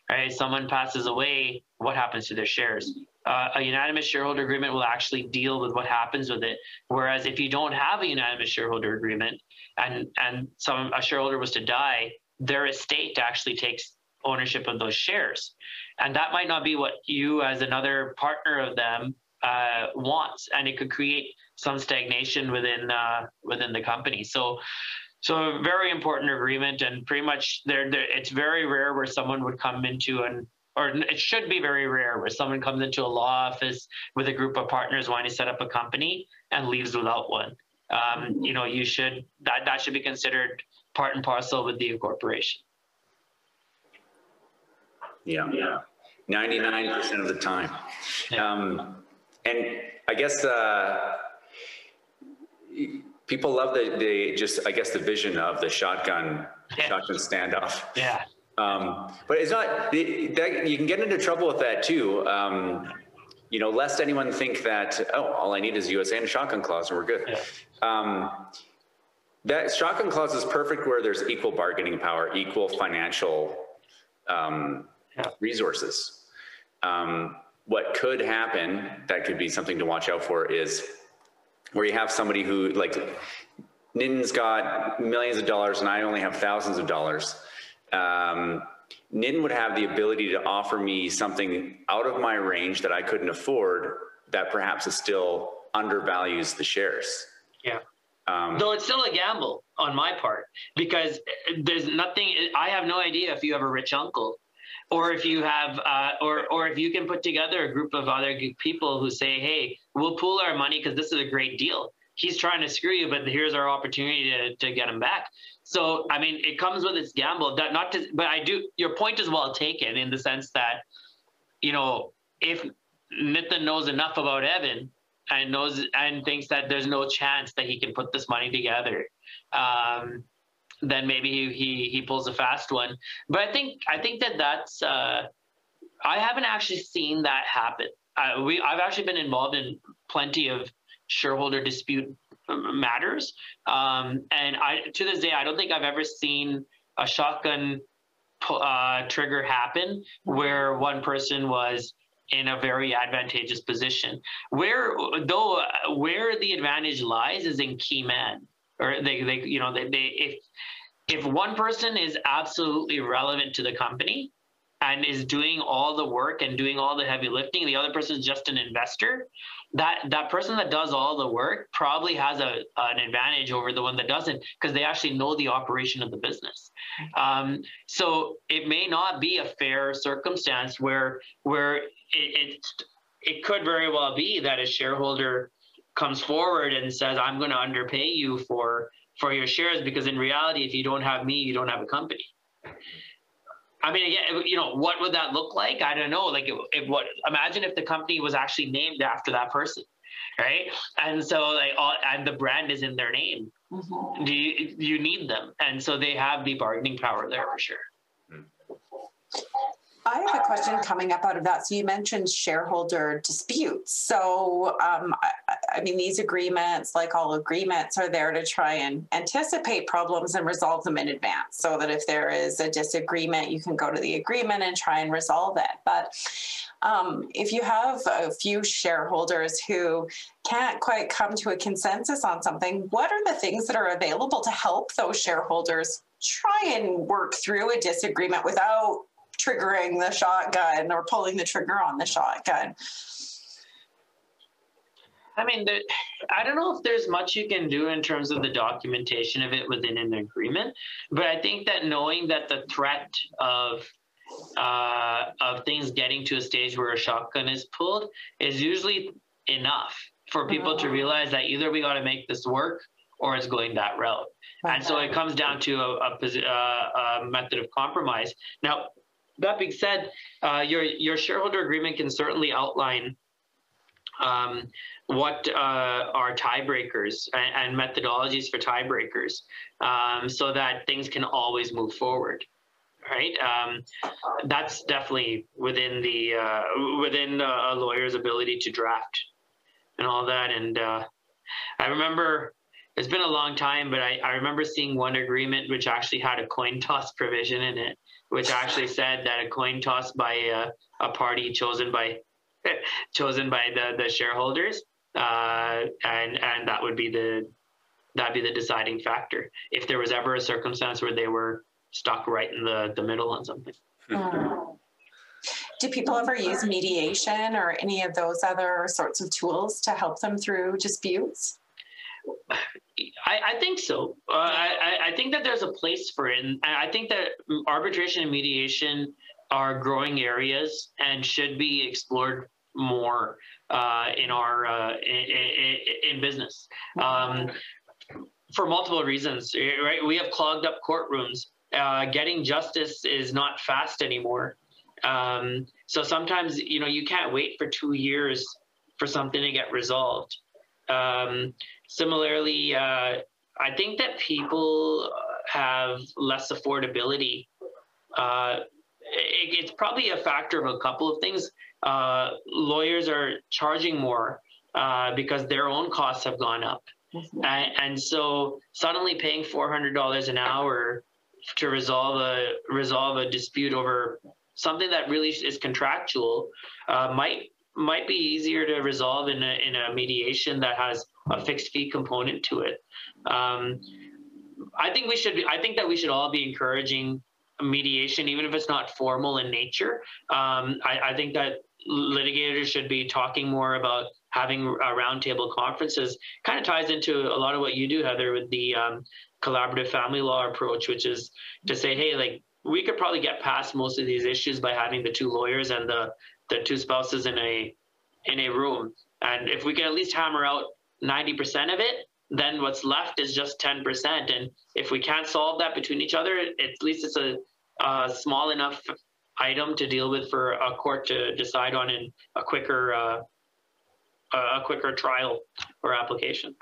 Right, someone passes away. What happens to their shares? Uh, a unanimous shareholder agreement will actually deal with what happens with it. Whereas if you don't have a unanimous shareholder agreement, and and some a shareholder was to die, their estate actually takes ownership of those shares, and that might not be what you as another partner of them uh, wants, and it could create some stagnation within uh, within the company. So, So a very important agreement, and pretty much there, it's very rare where someone would come into an or it should be very rare where someone comes into a law office with a group of partners wanting to set up a company and leaves without one. Um, you know, you should that that should be considered part and parcel with the incorporation. Yeah, yeah, ninety nine percent of the time, yeah. um, and I guess uh, people love the, the just I guess the vision of the shotgun yeah. shotgun standoff. Yeah. Um, but it's not that you can get into trouble with that too. Um, you know, lest anyone think that oh, all I need is USA and a shotgun clause and we're good. Yeah. Um, that shotgun clause is perfect where there's equal bargaining power, equal financial um, yeah. resources. Um, what could happen that could be something to watch out for is where you have somebody who like Nitin's got millions of dollars and I only have thousands of dollars. Um, would have the ability to offer me something out of my range that I couldn't afford that perhaps is still undervalues the shares. Yeah. Um, Though it's still a gamble on my part because there's nothing. I have no idea if you have a rich uncle, or if you have, uh, or or if you can put together a group of other people who say, "Hey, we'll pool our money because this is a great deal." He's trying to screw you, but here's our opportunity to, to get him back. So, I mean, it comes with its gamble. That not to, but I do. Your point is well taken in the sense that, you know, if Nitin knows enough about Evan and knows and thinks that there's no chance that he can put this money together, um, then maybe he, he he pulls a fast one. But I think I think that that's uh, I haven't actually seen that happen. Uh, we I've actually been involved in plenty of shareholder dispute matters, um, and I to this day I don't think I've ever seen a shotgun uh, trigger happen where one person was in a very advantageous position. Where though where the advantage lies is in key man, or they they you know they, they if if one person is absolutely relevant to the company and is doing all the work and doing all the heavy lifting, the other person is just an investor. That that person that does all the work probably has a an advantage over the one that doesn't because they actually know the operation of the business. Um, so it may not be a fair circumstance where where it, it it could very well be that a shareholder comes forward and says, "I'm going to underpay you for for your shares," because in reality, if you don't have me, you don't have a company. I mean, again, you know, what would that look like? I don't know. Like, if, if what? Imagine if the company was actually named after that person, right? And so, like, all, and the brand is in their name. Mm-hmm. Do you you need them? And so they have the bargaining power there for sure. I have a question coming up out of that. So you mentioned shareholder disputes. So um, I, I, mean, these agreements, like all agreements, are there to try and anticipate problems and resolve them in advance, so that if there is a disagreement, you can go to the agreement and try and resolve it. But um, if you have a few shareholders who can't quite come to a consensus on something, what are the things that are available to help those shareholders try and work through a disagreement without triggering the shotgun or pulling the trigger on the shotgun. I mean, the, I don't know if there's much you can do in terms of the documentation of it within an agreement, but I think that knowing that the threat of uh, of things getting to a stage where a shotgun is pulled is usually enough for people to realize that either we got to make this work or it's going that route. And so it comes down to a, a, uh, a method of compromise. Now, that being said, uh, your your shareholder agreement can certainly outline um, what uh, are tiebreakers and, and, methodologies for tiebreakers, um, so that things can always move forward. Right, um, that's definitely within the uh, within a lawyer's ability to draft and all that. And uh, I remember it's been a long time, but I, I remember seeing one agreement which actually had a coin toss provision in it which actually said that a coin toss by a, party chosen by chosen by the, the shareholders, uh, and and that would be the that'd be the deciding factor if there was ever a circumstance where they were stuck right in the, the middle on something. Mm. Do people ever use mediation or any of those other sorts of tools to help them through disputes? I, I think so. Uh, I, I think that there's a place for it. And I think that arbitration and mediation are growing areas and should be explored more uh, in our uh, in, in, business um, for multiple reasons. Right, we have clogged up courtrooms. Uh, getting justice is not fast anymore. Um, so sometimes you know you can't wait for two years for something to get resolved. Um, similarly, uh, I think that people have less affordability. Uh, it, it's probably a factor of a couple of things. Uh, lawyers are charging more uh, because their own costs have gone up. Mm-hmm. And, and, so suddenly paying $400 an hour to resolve a resolve a dispute over something that really is contractual uh, might might be easier to resolve in a, in a mediation that has a fixed fee component to it. Um, I think we should. I think that we should all be encouraging mediation, even if it's not formal in nature. Um, I, I, think that litigators should be talking more about having uh, roundtable conferences. Kind of ties into a lot of what you do, Heather, with the um, collaborative family law approach, which is to say, hey, like we could probably get past most of these issues by having the two lawyers and the the two spouses in a in a room. And if we can at least hammer out 90% of it, then what's left is just 10%. And if we can't solve that between each other, at least it's a, a small enough item to deal with for a court to decide on in a quicker uh, a quicker trial or application.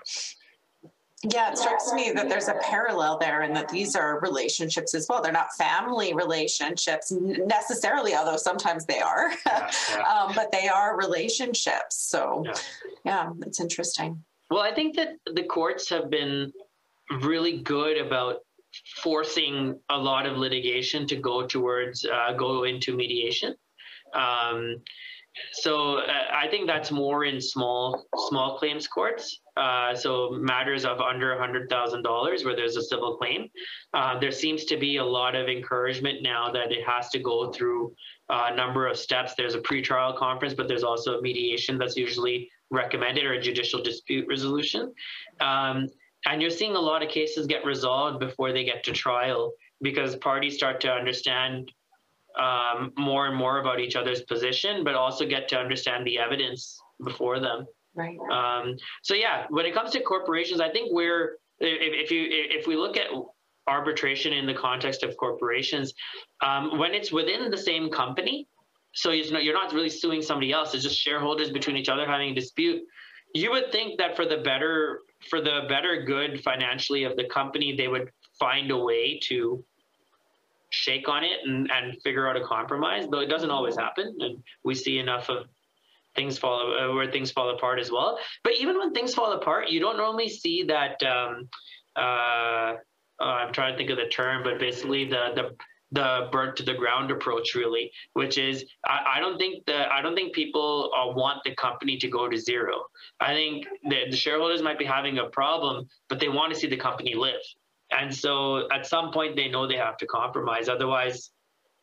Yeah, it strikes me that there's a parallel there and that these are relationships as well. They're not family relationships necessarily, although sometimes they are, yeah, yeah. um, but they are relationships. So, yeah. yeah, it's interesting. Well, I think that the courts have been really good about forcing a lot of litigation to go towards uh, go into mediation. Um, so uh, I think that's more in small small claims courts. Uh, so matters of under $100,000 where there's a civil claim. Uh, there seems to be a lot of encouragement now that it has to go through a number of steps. There's a pretrial conference, but there's also a mediation that's usually recommended or a judicial dispute resolution. Um, and you're seeing a lot of cases get resolved before they get to trial because parties start to understand um, more and more about each other's position, but also get to understand the evidence before them. Right. Um, so yeah, when it comes to corporations, I think we're if, if you if we look at arbitration in the context of corporations, um, when it's within the same company, so you're not, you're not really suing somebody else. It's just shareholders between each other having a dispute. You would think that for the better for the better good financially of the company, they would find a way to shake on it and, and figure out a compromise. Though it doesn't always happen, and we see enough of things fall uh, where things fall apart as well. But even when things fall apart, you don't normally see that. Um, uh, uh, I'm trying to think of the term, but basically the the the burnt to the ground approach really which is i, I don't think that i don't think people uh, want the company to go to zero i think the, the shareholders might be having a problem but they want to see the company live and so at some point they know they have to compromise otherwise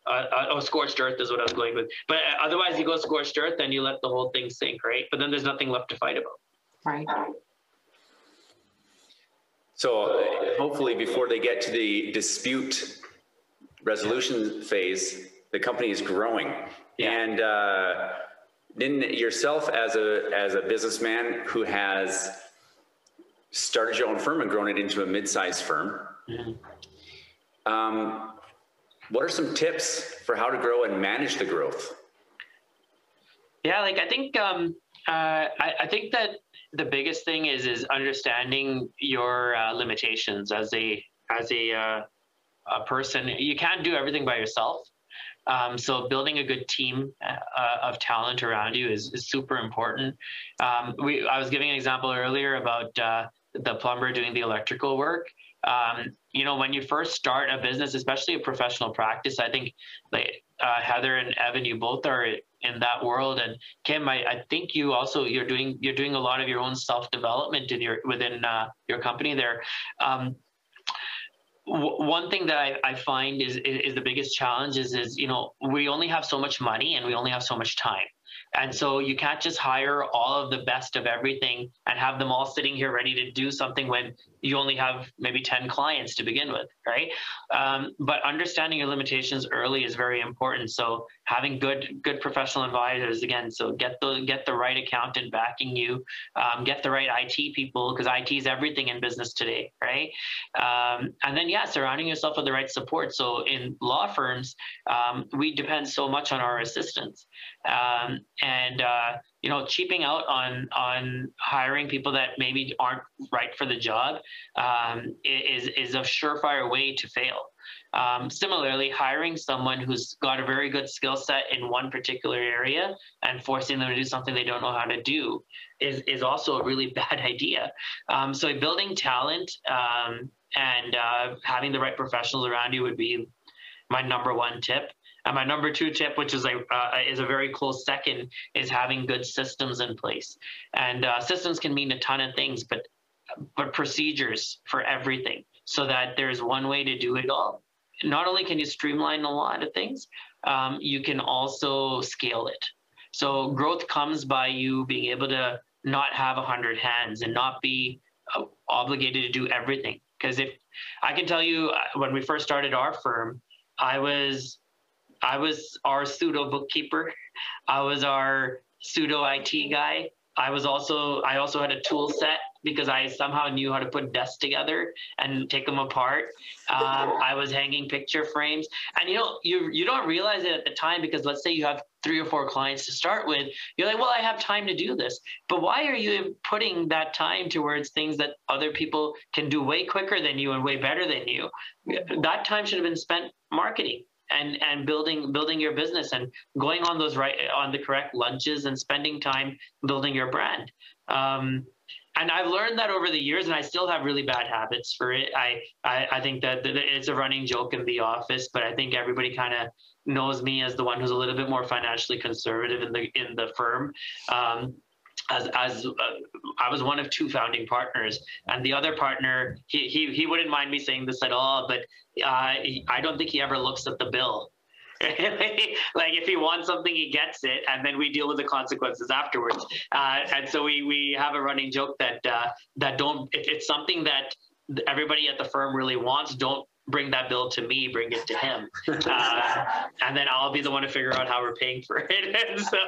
uh, uh, oh, scorched earth is what I was going with. But uh, otherwise, you go scorched earth, then you let the whole thing sink, right? But then there's nothing left to fight about. Right. So uh, hopefully, before they get to the dispute resolution phase, the company is growing. Yeah. And uh, then yourself, as a as a businessman who has started your own firm and grown it into a mid-sized firm. Mm-hmm. Um, what are some tips for how to grow and manage the growth? Yeah, like I think um, uh, I, I, think that the biggest thing is is understanding your uh, limitations as a as a, uh, a person. You can't do everything by yourself. Um, so building a good team uh, of talent around you is, is super important. Um, we I was giving an example earlier about uh, the plumber doing the electrical work. Um, you know, when you first start a business, especially a professional practice, I think like uh, Heather and Evan, you both are in that world, and Kim, I, I think you also you're doing you're doing a lot of your own self development in your within uh, your company there. Um, one thing that I, I find is, is the biggest challenge is is you know we only have so much money and we only have so much time And so you can't just hire all of the best of everything and have them all sitting here ready to do something when you only have maybe 10 clients to begin with, right? Um, but understanding your limitations early is very important. So having good good professional advisors again, so get the get the right accountant backing you, um, get the right IT people because IT is everything in business today, right? Um, and then yeah, surrounding yourself with the right support. So in law firms, um, we depend so much on our assistants, um, and uh, you know, cheaping out on on hiring people that maybe aren't right for the job um, is is a surefire way to fail. Um, similarly, hiring someone who's got a very good skill set in one particular area and forcing them to do something they don't know how to do is is also a really bad idea. Um, so building talent um, and uh, having the right professionals around you would be my number one tip. And my number two tip, which is a uh, is a very close second, is having good systems in place. And uh, systems can mean a ton of things, but but procedures for everything, so that there's one way to do it all. Not only can you streamline a lot of things, um, you can also scale it. So growth comes by you being able to not have a hundred hands and not be uh, obligated to do everything. Because if I can tell you, uh, when we first started our firm, I was I was our pseudo bookkeeper. I was our pseudo IT guy. I was also I also had a tool set because I somehow knew how to put desks together and take them apart. Um, I was hanging picture frames, and you know you you don't realize it at the time because let's say you have three or four clients to start with, you're like, well, I have time to do this. But why are you putting that time towards things that other people can do way quicker than you and way better than you? That time should have been spent marketing and and building building your business and going on those right on the correct lunches and spending time building your brand um, and I've learned that over the years, and I still have really bad habits for it. I I, I think that, that it's a running joke in the office, but I think everybody kind of knows me as the one who's a little bit more financially conservative in the in the firm. Um, as as uh, I was one of two founding partners, and the other partner, he he he wouldn't mind me saying this at all, but uh, he, I don't think he ever looks at the bill. like if he wants something, he gets it, and then we deal with the consequences afterwards. Uh, and so we we have a running joke that uh, that don't if it's something that everybody at the firm really wants, don't bring that bill to me, bring it to him, uh, and then I'll be the one to figure out how we're paying for it. so,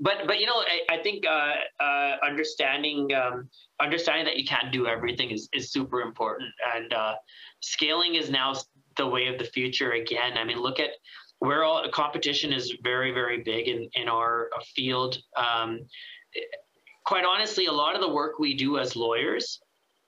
but but you know, I, I think uh, uh, understanding um, understanding that you can't do everything is is super important, and uh, scaling is now the way of the future again. I mean, look at where all competition is very very big in in our field. Um, quite honestly, a lot of the work we do as lawyers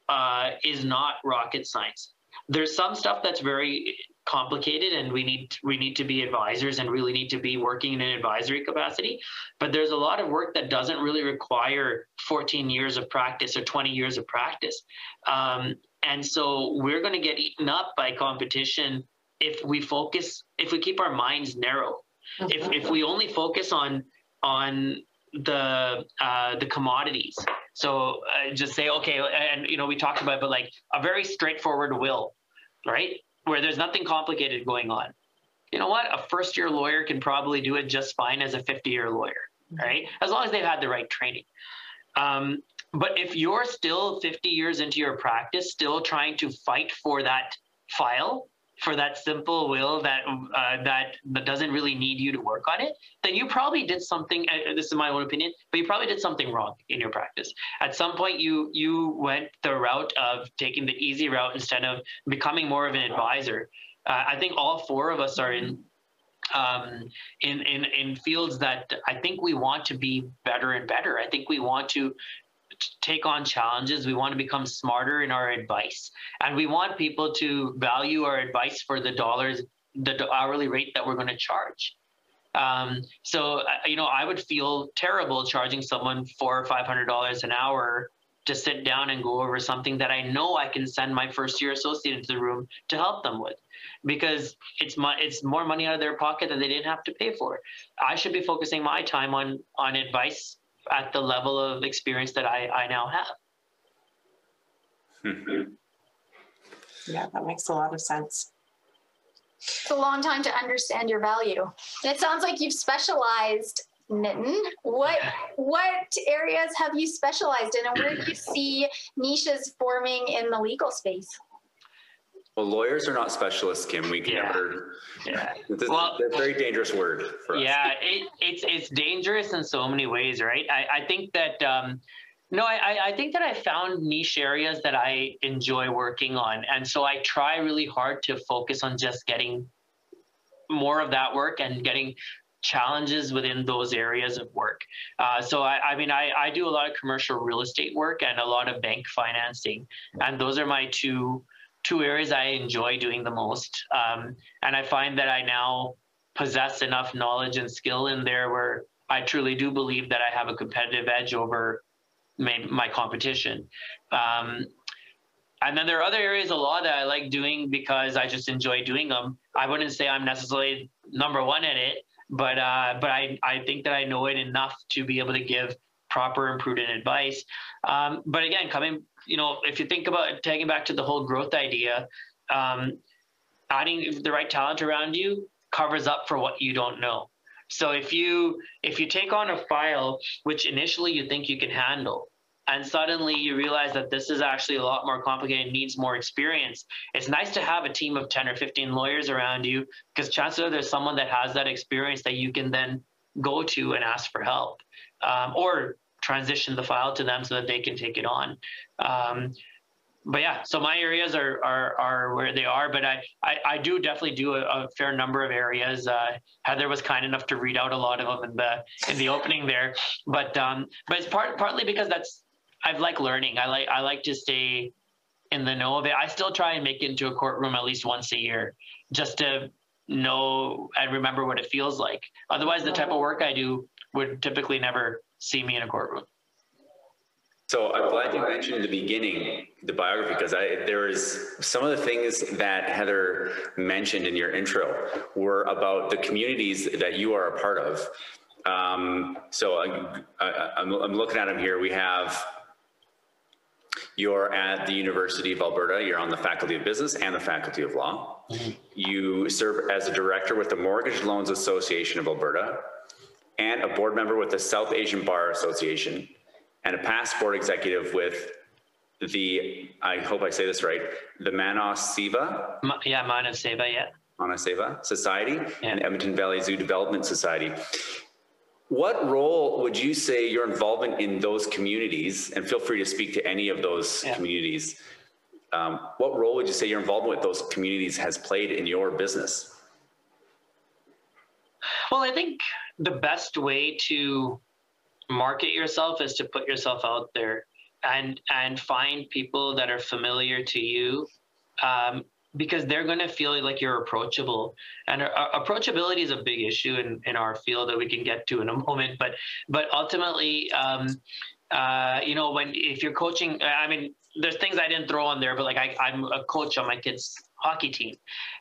uh, is not rocket science there's some stuff that's very complicated and we need we need to be advisors and really need to be working in an advisory capacity but there's a lot of work that doesn't really require 14 years of practice or 20 years of practice um, and so we're going to get eaten up by competition if we focus if we keep our minds narrow mm-hmm. if, if we only focus on on the uh, the commodities. So uh, just say okay, and you know we talked about, but like a very straightforward will, right, where there's nothing complicated going on. You know what? A first year lawyer can probably do it just fine as a 50 year lawyer, mm-hmm. right? As long as they've had the right training. Um, but if you're still 50 years into your practice, still trying to fight for that file, for that simple will that uh, that that doesn't really need you to work on it, then you probably did something. Uh, this is my own opinion, but you probably did something wrong in your practice. At some point, you you went the route of taking the easy route instead of becoming more of an advisor. Uh, I think all four of us are in um, in, in in fields that I think we want to be better and better. I think we want to take on challenges. We want to become smarter in our advice. And we want people to value our advice for the dollars, the hourly rate that we're going to charge. Um, so, uh, you know, I would feel terrible charging someone four or five hundred dollars an hour to sit down and go over something that I know I can send my first year associate into the room to help them with, because it's my it's more money out of their pocket that they didn't have to pay for. I should be focusing my time on on advice at the level of experience that I, I now have. Hmm. yeah, that makes a lot of sense. It's a long time to understand your value. And it sounds like you've specialized Nitin, what what areas have you specialized in, and where do you see niches forming in the legal space? Well, lawyers are not specialists, Kim. We can yeah. never. Yeah. Well, a very dangerous word for us. Yeah, it, it's it's dangerous in so many ways, right? I, I think that. Um, no, I, I think that I found niche areas that I enjoy working on. And so I try really hard to focus on just getting more of that work and getting challenges within those areas of work. Uh, so I, I mean, I, I do a lot of commercial real estate work and a lot of bank financing, and those are my two two areas I enjoy doing the most. Um, and I find that I now possess enough knowledge and skill in there where I truly do believe that I have a competitive edge over my, my competition. Um, and then there are other areas of law that I like doing because I just enjoy doing them. I wouldn't say I'm necessarily number one at it, but uh, but I, I think that I know it enough to be able to give proper and prudent advice. Um, but again, coming, you know, if you think about taking back to the whole growth idea, um, adding the right talent around you covers up for what you don't know. So if you if you take on a file which initially you think you can handle, and suddenly you realize that this is actually a lot more complicated needs more experience it's nice to have a team of 10 or 15 lawyers around you because chances are there's someone that has that experience that you can then go to and ask for help um, or transition the file to them so that they can take it on um, but yeah, so my areas are are, are where they are, but I, I, I do definitely do a, a, fair number of areas. Uh, Heather was kind enough to read out a lot of them in the in the opening there, but um, but it's part partly because that's I've like learning. I like I like to stay in the know of it. I still try and make it into a courtroom at least once a year, just to know and remember what it feels like. Otherwise, the type of work I do would typically never see me in a courtroom. So I'm glad you mentioned in the beginning, the biography, because I, there is some of the things that Heather mentioned in your intro were about the communities that you are a part of. Um, so I, am looking at them here. We have you're at the University of Alberta. You're on the Faculty of Business and the Faculty of Law. Mm-hmm. You serve as a director with the Mortgage Loans Association of Alberta and a board member with the South Asian Bar Association and a past board executive with the, I hope I say this right, the Manas Seva. Ma- yeah, Manas Seva, yeah. Manas Seva Society yeah. and Edmonton Valley Zoo Development Society. What role would you say your involvement in those communities, and feel free to speak to any of those yeah. communities, um, what role would you say your involvement with those communities has played in your business? Well, I think the best way to market yourself is to put yourself out there and and find people that are familiar to you um, because they're going to feel like you're approachable. And uh, approachability is a big issue in, in our field that we can get to in a moment but but ultimately um, uh, you know when if you're coaching i mean there's things i didn't throw on there but like I, i'm a coach on my kids hockey team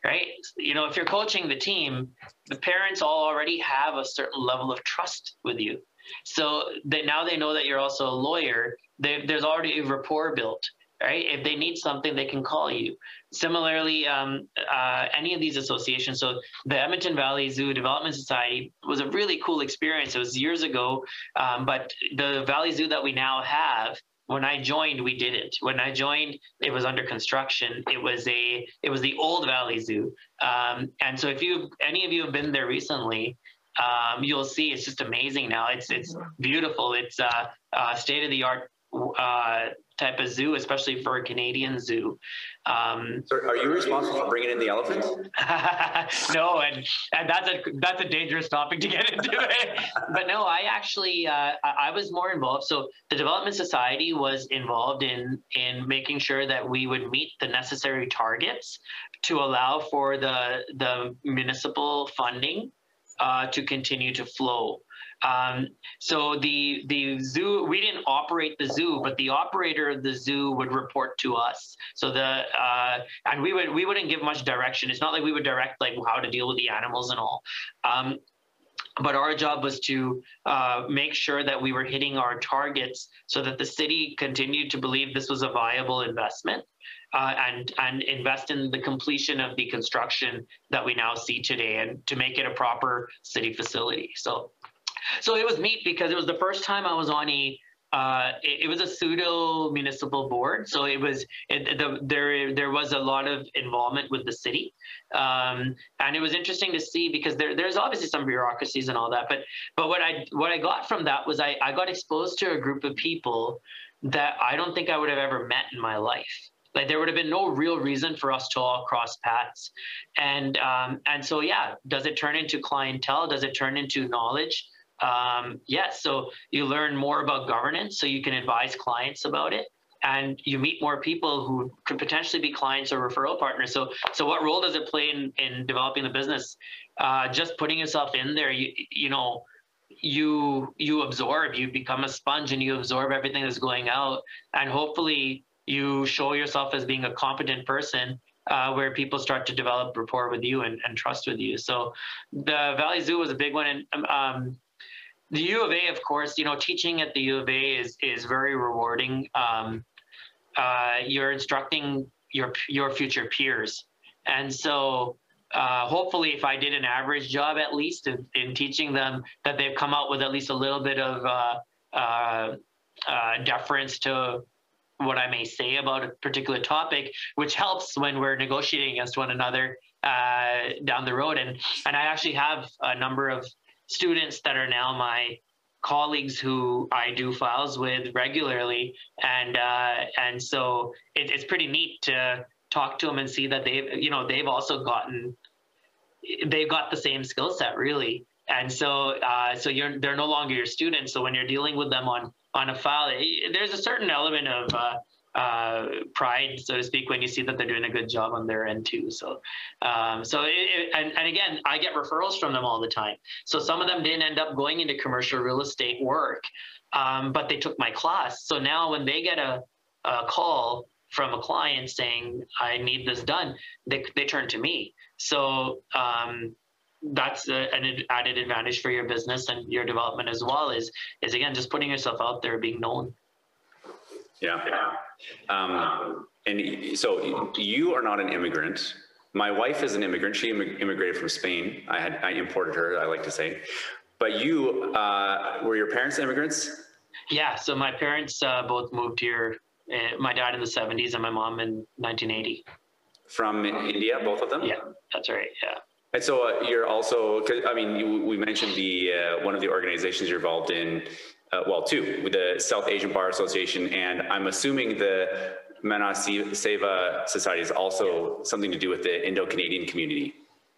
right you know if you're coaching the team the parents all already have a certain level of trust with you so that now they know that you're also a lawyer there's already a rapport built right? If they need something, they can call you. Similarly, um, uh, any of these associations, so the Edmonton Valley Zoo Development Society was a really cool experience. It was years ago, um, but the Valley Zoo that we now have, when I joined, we didn't. When I joined, it was under construction. It was a, it was the old Valley Zoo, um, and so if you, any of you have been there recently, um, you'll see it's just amazing now. It's it's beautiful. It's uh, uh, state of the art uh, type of zoo, especially for a Canadian zoo. Um, so are you responsible for bringing in the elephants? no, and, and that's a that's a dangerous topic to get into. but no, I actually uh, I was more involved. So the Development Society was involved in in making sure that we would meet the necessary targets to allow for the the municipal funding uh, to continue to flow. Um, so the the zoo, we didn't operate the zoo, but the operator of the zoo would report to us. So the uh, and we would we wouldn't give much direction. It's not like we would direct like how to deal with the animals and all. Um, but our job was to uh, make sure that we were hitting our targets so that the city continued to believe this was a viable investment uh, and and invest in the completion of the construction that we now see today and to make it a proper city facility so So it was neat because it was the first time I was on a uh, it, it, was a pseudo municipal board, so it was it, the, there. There was a lot of involvement with the city, um, and it was interesting to see because there, there's obviously some bureaucracies and all that. But but what I what I got from that was I, I got exposed to a group of people that I don't think I would have ever met in my life. Like there would have been no real reason for us to all cross paths, and um, and so yeah, does it turn into clientele? Does it turn into knowledge? Um, yes. So you learn more about governance, so you can advise clients about it, and you meet more people who could potentially be clients or referral partners. So so what role does it play in in developing the business? Uh, just putting yourself in there, you you know you you absorb you become a sponge and you absorb everything that's going out and hopefully you show yourself as being a competent person uh, where people start to develop rapport with you and, and, trust with you. So the Valley Zoo was a big one. And um, the U of A, of course, you know, teaching at the U of A is, is very rewarding. Um, uh, you're instructing your, your future peers. And so uh, hopefully if I did an average job at least in, in, teaching them that they've come out with at least a little bit of uh, uh, uh deference to what I may say about a particular topic, which helps when we're negotiating against one another uh, down the road. And and I actually have a number of students that are now my colleagues who I do files with regularly, and uh, and so it, it's pretty neat to talk to them and see that they've you know they've also gotten they've got the same skill set really. And so uh, so you're they're no longer your students. So when you're dealing with them on on a file, there's a certain element of uh, uh, pride, so to speak, when you see that they're doing a good job on their end too. So, um, so it, it, and, and again, I get referrals from them all the time. So some of them didn't end up going into commercial real estate work, um, but they took my class. So now when they get a, a call from a client saying, I need this done, they, they turn to me. So, um, that's a, an added advantage for your business and your development as well is is again just putting yourself out there being known yeah um, and so you are not an immigrant. My wife is an immigrant. She immigrated from spain. I had i imported her i like to say. But you uh, were your parents immigrants? Yeah so my parents uh, both moved here. Uh, my dad in the 70s and my mom in 1980 from india both of them? Yeah that's right yeah. And so uh, you're also, I mean, you, we mentioned the uh, one of the organizations you're involved in, uh, well, two, with the South Asian Bar Association, and I'm assuming the Mana Seva Society is also something to do with the Indo-Canadian community.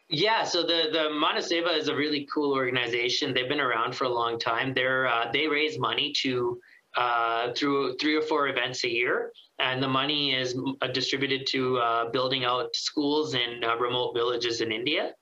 Yeah, so the the Mana Seva is a really cool organization. They've been around for a long time. They're uh, they raise money to uh, through three or four events a year, and the money is uh, distributed to uh, building out schools in uh, remote villages in India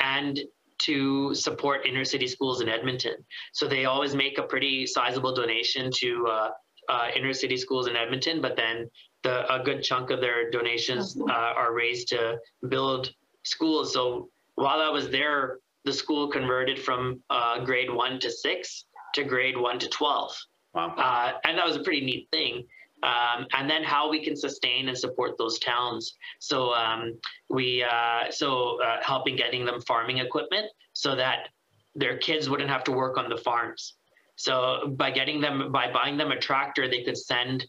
and to support inner city schools in Edmonton. So they always make a pretty sizable donation to uh, uh, inner city schools in Edmonton, but then the, a good chunk of their donations uh, are raised to build schools. So while I was there, the school converted from uh, grade one to six to grade one to 12. Wow. Uh, and that was a pretty neat thing um, and then how we can sustain and support those towns. So um, we uh, so uh, helping getting them farming equipment so that their kids wouldn't have to work on the farms. So by getting them by buying them a tractor, they could send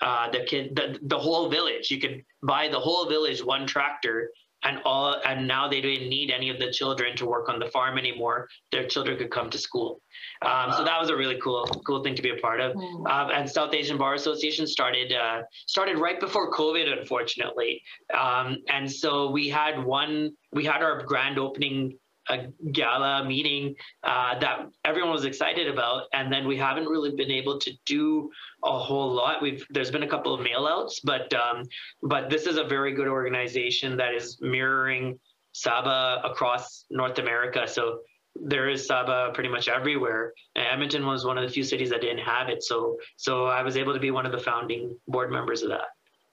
uh, the kid the, the whole village. You could buy the whole village one tractor and all and now they didn't need any of the children to work on the farm anymore. Their children could come to school. Um, so that was a really cool cool thing to be a part of. Mm. um, and south asian bar association started uh, started right before covid unfortunately. Um, and so we had one we had our grand opening a gala meeting uh, that everyone was excited about, and then we haven't really been able to do a whole lot. We've there's been a couple of mailouts, but um, but this is a very good organization that is mirroring Saba across North America. So there is Saba pretty much everywhere. Edmonton was one of the few cities that didn't have it, so so I was able to be one of the founding board members of that,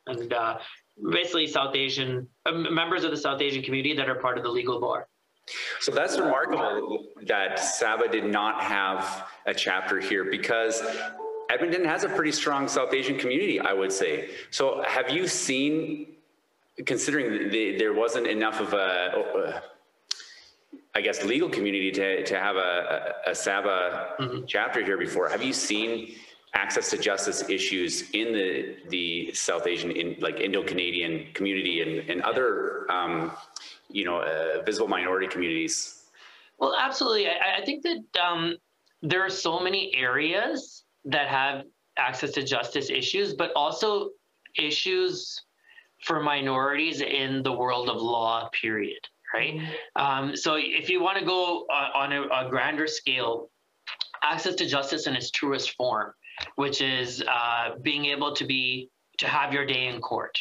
and uh, basically South Asian uh, members of the South Asian community that are part of the legal bar. So that's remarkable that Saba did not have a chapter here because Edmonton has a pretty strong South Asian community, I would say. So have you seen, considering the, there wasn't enough of a, I guess, legal community to, to have a, a, a SABA mm-hmm. chapter here before. Have you seen access to justice issues in the, the South Asian, in like Indo-Canadian community and, and other, um, you know, uh, visible minority communities? Well, absolutely. I, I think that um, there are so many areas that have access to justice issues, but also issues for minorities in the world of law, period right? Um, so if you want to go uh, on a, a, grander scale, access to justice in its truest form, which is uh, being able to be to have your day in court,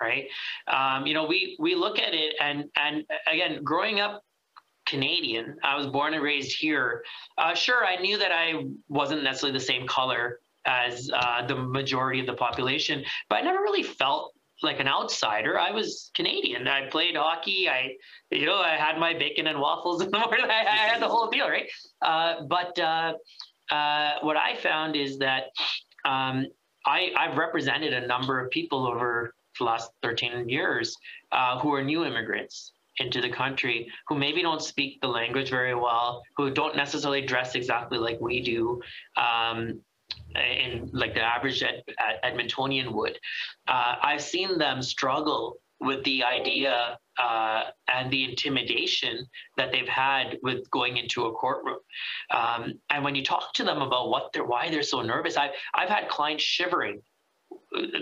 right? Um, you know, we we look at it and and again, growing up Canadian, I was born and raised here. Uh, sure, I knew that I wasn't necessarily the same color as uh, the majority of the population, but I never really felt like an outsider. I was Canadian. I played hockey. I, you know, I had my bacon and waffles in the morning. I, I had the whole deal, right? Uh, but uh, uh, what I found is that um, I, I've represented a number of people over the last 13 years uh, who are new immigrants into the country who maybe don't speak the language very well, who don't necessarily dress exactly like we do. Um, in like the average Ed, Edmontonian would. Uh, I've seen them struggle with the idea uh, and the intimidation that they've had with going into a courtroom. Um, and when you talk to them about what they're, why they're so nervous, I've, I've had clients shivering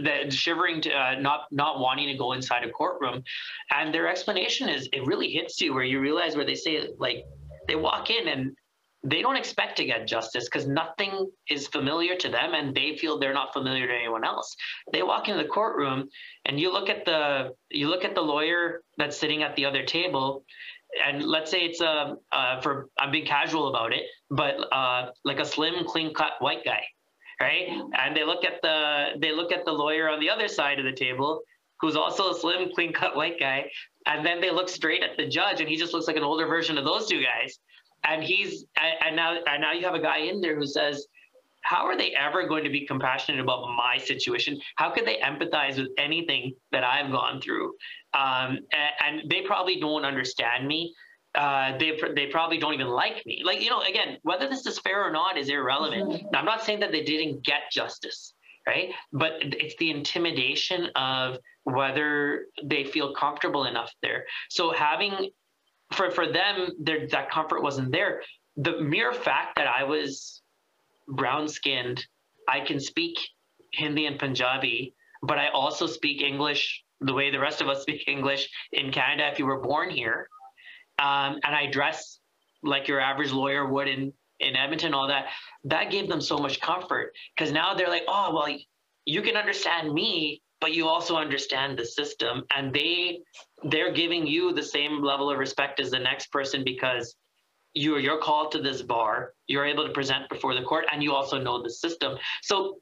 that shivering to uh, not not wanting to go inside a courtroom. And their explanation is it really hits you where you realize where they say like they walk in and they don't expect to get justice because nothing is familiar to them and they feel they're not familiar to anyone else. They walk into the courtroom and you look at the you look at the lawyer that's sitting at the other table and let's say it's a uh, for i'm being casual about it but uh, like a slim clean cut white guy right? And they look at the they look at the lawyer on the other side of the table who's also a slim clean cut white guy and then they look straight at the judge and he just looks like an older version of those two guys. And he's and now and now you have a guy in there who says how are they ever going to be compassionate about my situation? How could they empathize with anything that i've gone through? Um, and, and, they probably don't understand me uh, they, they probably don't even like me like you know again whether this is fair or not is irrelevant mm-hmm. i'm not saying that they didn't get justice right but it's the intimidation of whether they feel comfortable enough there so having for for them, their that comfort wasn't there. The mere fact that I was brown skinned, I can speak Hindi and Punjabi, but I also speak English the way the rest of us speak English in Canada if you were born here. Um, and I dress like your average lawyer would in, in Edmonton, all that. That gave them so much comfort because now they're like, oh, well, you can understand me but you also understand the system and they they're giving you the same level of respect as the next person because you're you're called to this bar you're able to present before the court and you also know the system so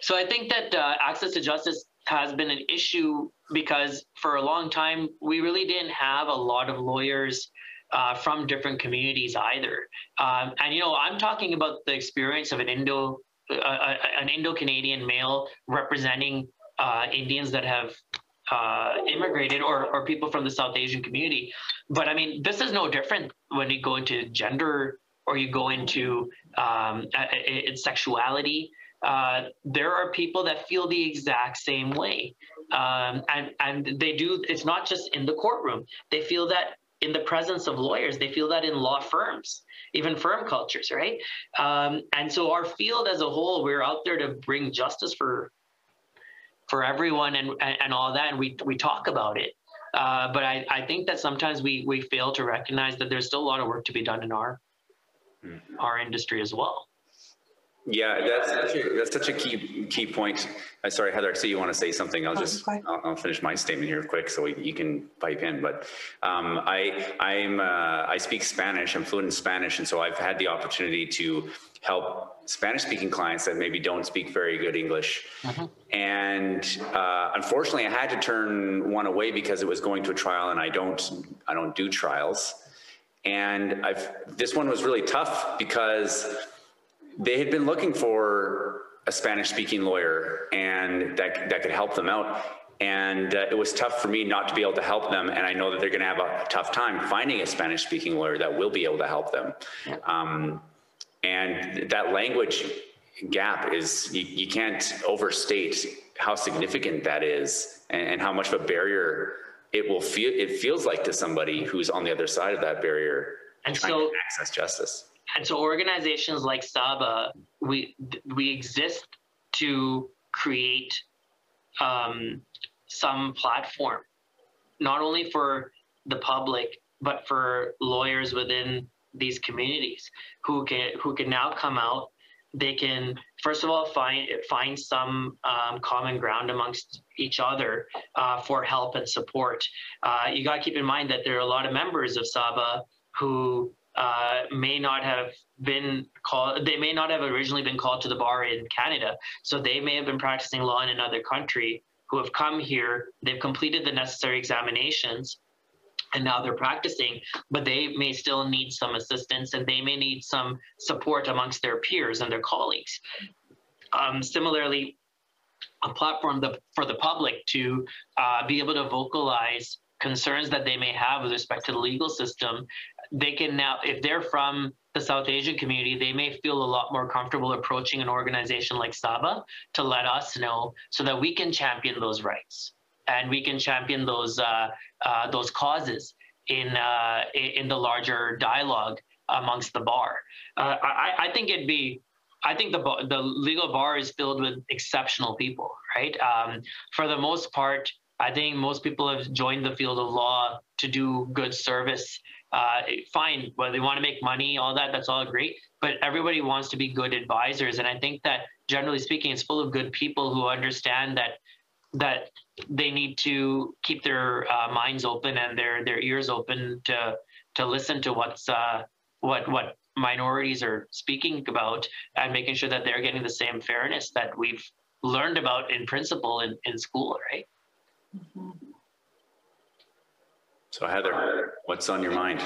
so i think that uh, access to justice has been an issue because for a long time we really didn't have a lot of lawyers uh, from different communities either um, and you know i'm talking about the experience of an indo uh, uh an indo-canadian male representing uh, Indians that have uh, immigrated or, or people from the South Asian community. But I mean, this is no different when you go into gender or you go into um, sexuality. Uh, there are people that feel the exact same way. Um, and, and they do, it's not just in the courtroom. They feel that in the presence of lawyers, they feel that in law firms, even firm cultures, right? Um, and so our field as a whole, we're out there to bring justice for for everyone and, and, and all that. And we, we talk about it. Uh, but I, I think that sometimes we, we fail to recognize that there's still a lot of work to be done in our, mm-hmm. our industry as well. Yeah, that's such a, that's such a key key point. Uh, sorry, Heather, I see you want to say something. I'll just I'll, I'll, finish my statement here quick so we, you can pipe in. But um, I I'm uh, I speak Spanish. I'm fluent in Spanish, and so I've had the opportunity to help Spanish speaking clients that maybe don't speak very good English. Uh-huh. And uh, unfortunately, I had to turn one away because it was going to a trial, and I don't I don't do trials. And I've this one was really tough because they had been looking for a Spanish speaking lawyer and that, that could help them out. and uh, it was tough for me not to be able to help them. And I know that they're going to have a tough time finding a Spanish speaking lawyer that will be able to help them. Um, and that language gap is, you, you, can't overstate how significant that is and, and how much of a barrier it will feel, it feels like to somebody who's on the other side of that barrier and trying so, to access justice. And so organizations like SABA, we, we exist to create um, some platform, not only for the public, but for lawyers within these communities who can who can now come out. They can first of all find find some um, common ground amongst each other uh, for help and support. Uh, you got to keep in mind that there are a lot of members of SABA who uh, may not have been called they may not have originally been called to the bar in canada so they may have been practicing law in another country who have come here, they've completed the necessary examinations, and now they're practicing, but they may still need some assistance and they may need some support amongst their peers and their colleagues. Um, similarly, a platform the, for the public to uh, be able to vocalize concerns that they may have with respect to the legal system. They can now, if they're from the South Asian community, they may feel a lot more comfortable approaching an organization like SABA to let us know so that we can champion those rights and we can champion those uh, uh, those causes in uh, in the larger dialogue amongst the bar. Uh, I, I think it'd be I think the the legal bar is filled with exceptional people, right? Um, for the most part, I think most people have joined the field of law to do good service uh, fine, whether they want to make money, all that, that's all great. But everybody wants to be good advisors. And I think that generally speaking, it's full of good people who understand that that they need to keep their uh, minds open and their their ears open to to listen to what's uh, what what minorities are speaking about and making sure that they're getting the same fairness that we've learned about in principle in, in school, right? Mm-hmm. So Heather, what's on your mind?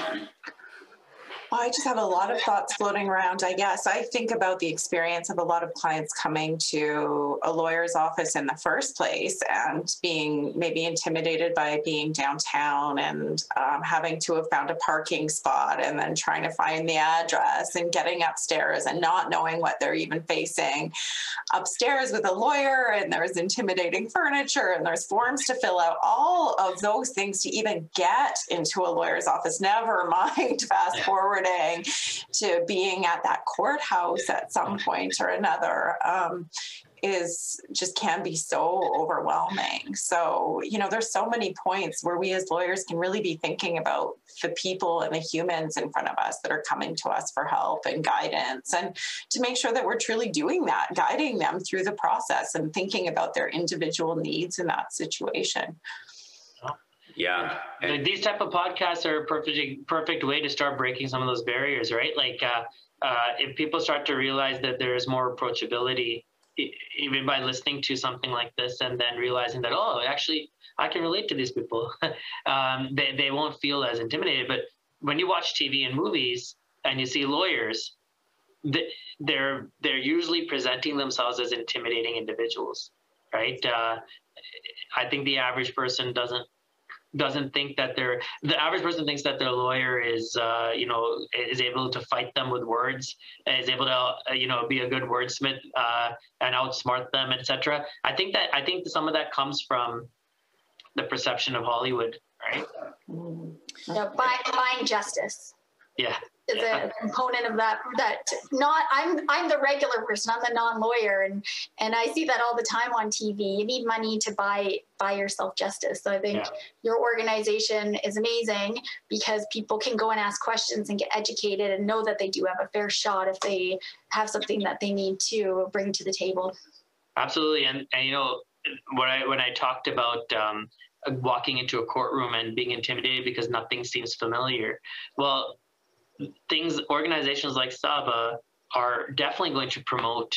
I just have a lot of thoughts floating around. I guess I think about the experience of a lot of clients coming to a lawyer's office in the first place and being maybe intimidated by being downtown and um, having to have found a parking spot and then trying to find the address and getting upstairs and not knowing what they're even facing upstairs with a lawyer and there's intimidating furniture and there's forms to fill out. All of those things to even get into a lawyer's office, never mind fast forward to being at that courthouse at some point or another um, is just can be so overwhelming. So, you know, there's so many points where we as lawyers can really be thinking about the people and the humans in front of us that are coming to us for help and guidance and to make sure that we're truly doing that, guiding them through the process and thinking about their individual needs in that situation. Yeah. And these type of podcasts are a perfect perfect way to start breaking some of those barriers, right? Like uh, uh, if people start to realize that there's more approachability, even by listening to something like this, and then realizing that oh, actually, I can relate to these people, um, they they won't feel as intimidated. But when you watch TV and movies and you see lawyers, they're they're usually presenting themselves as intimidating individuals, right? Uh, I think the average person doesn't doesn't think that they're the average person thinks that their lawyer is uh, you know is able to fight them with words is able to uh, you know be a good wordsmith uh, and outsmart them etc i think that i think some of that comes from the perception of hollywood right? Mm-hmm. no, buying justice yeah. Is a component of that that not i'm i'm the regular person i'm the non-lawyer and and i see that all the time on tv you need money to buy buy yourself justice. So i think yeah. your organization is amazing because people can go and ask questions and get educated and know that they do have a fair shot if they have something that they need to bring to the table. Absolutely. And, and you know when i when i talked about um, walking into a courtroom and being intimidated because nothing seems familiar well things organizations like Saba are definitely going to promote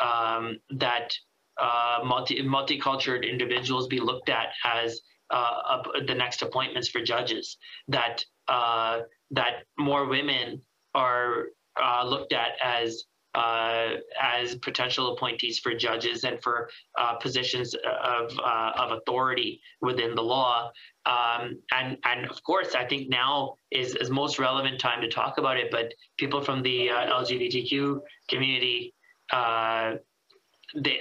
um, that uh, multi multicultural individuals be looked at as uh, the next appointments for judges. That uh, that more women are uh, looked at as uh, as potential appointees for judges and for uh, positions of, of authority within the law. Um, and, and of course, I think now is, is most relevant time to talk about it, but people from the uh, LGBTQ community, uh, they,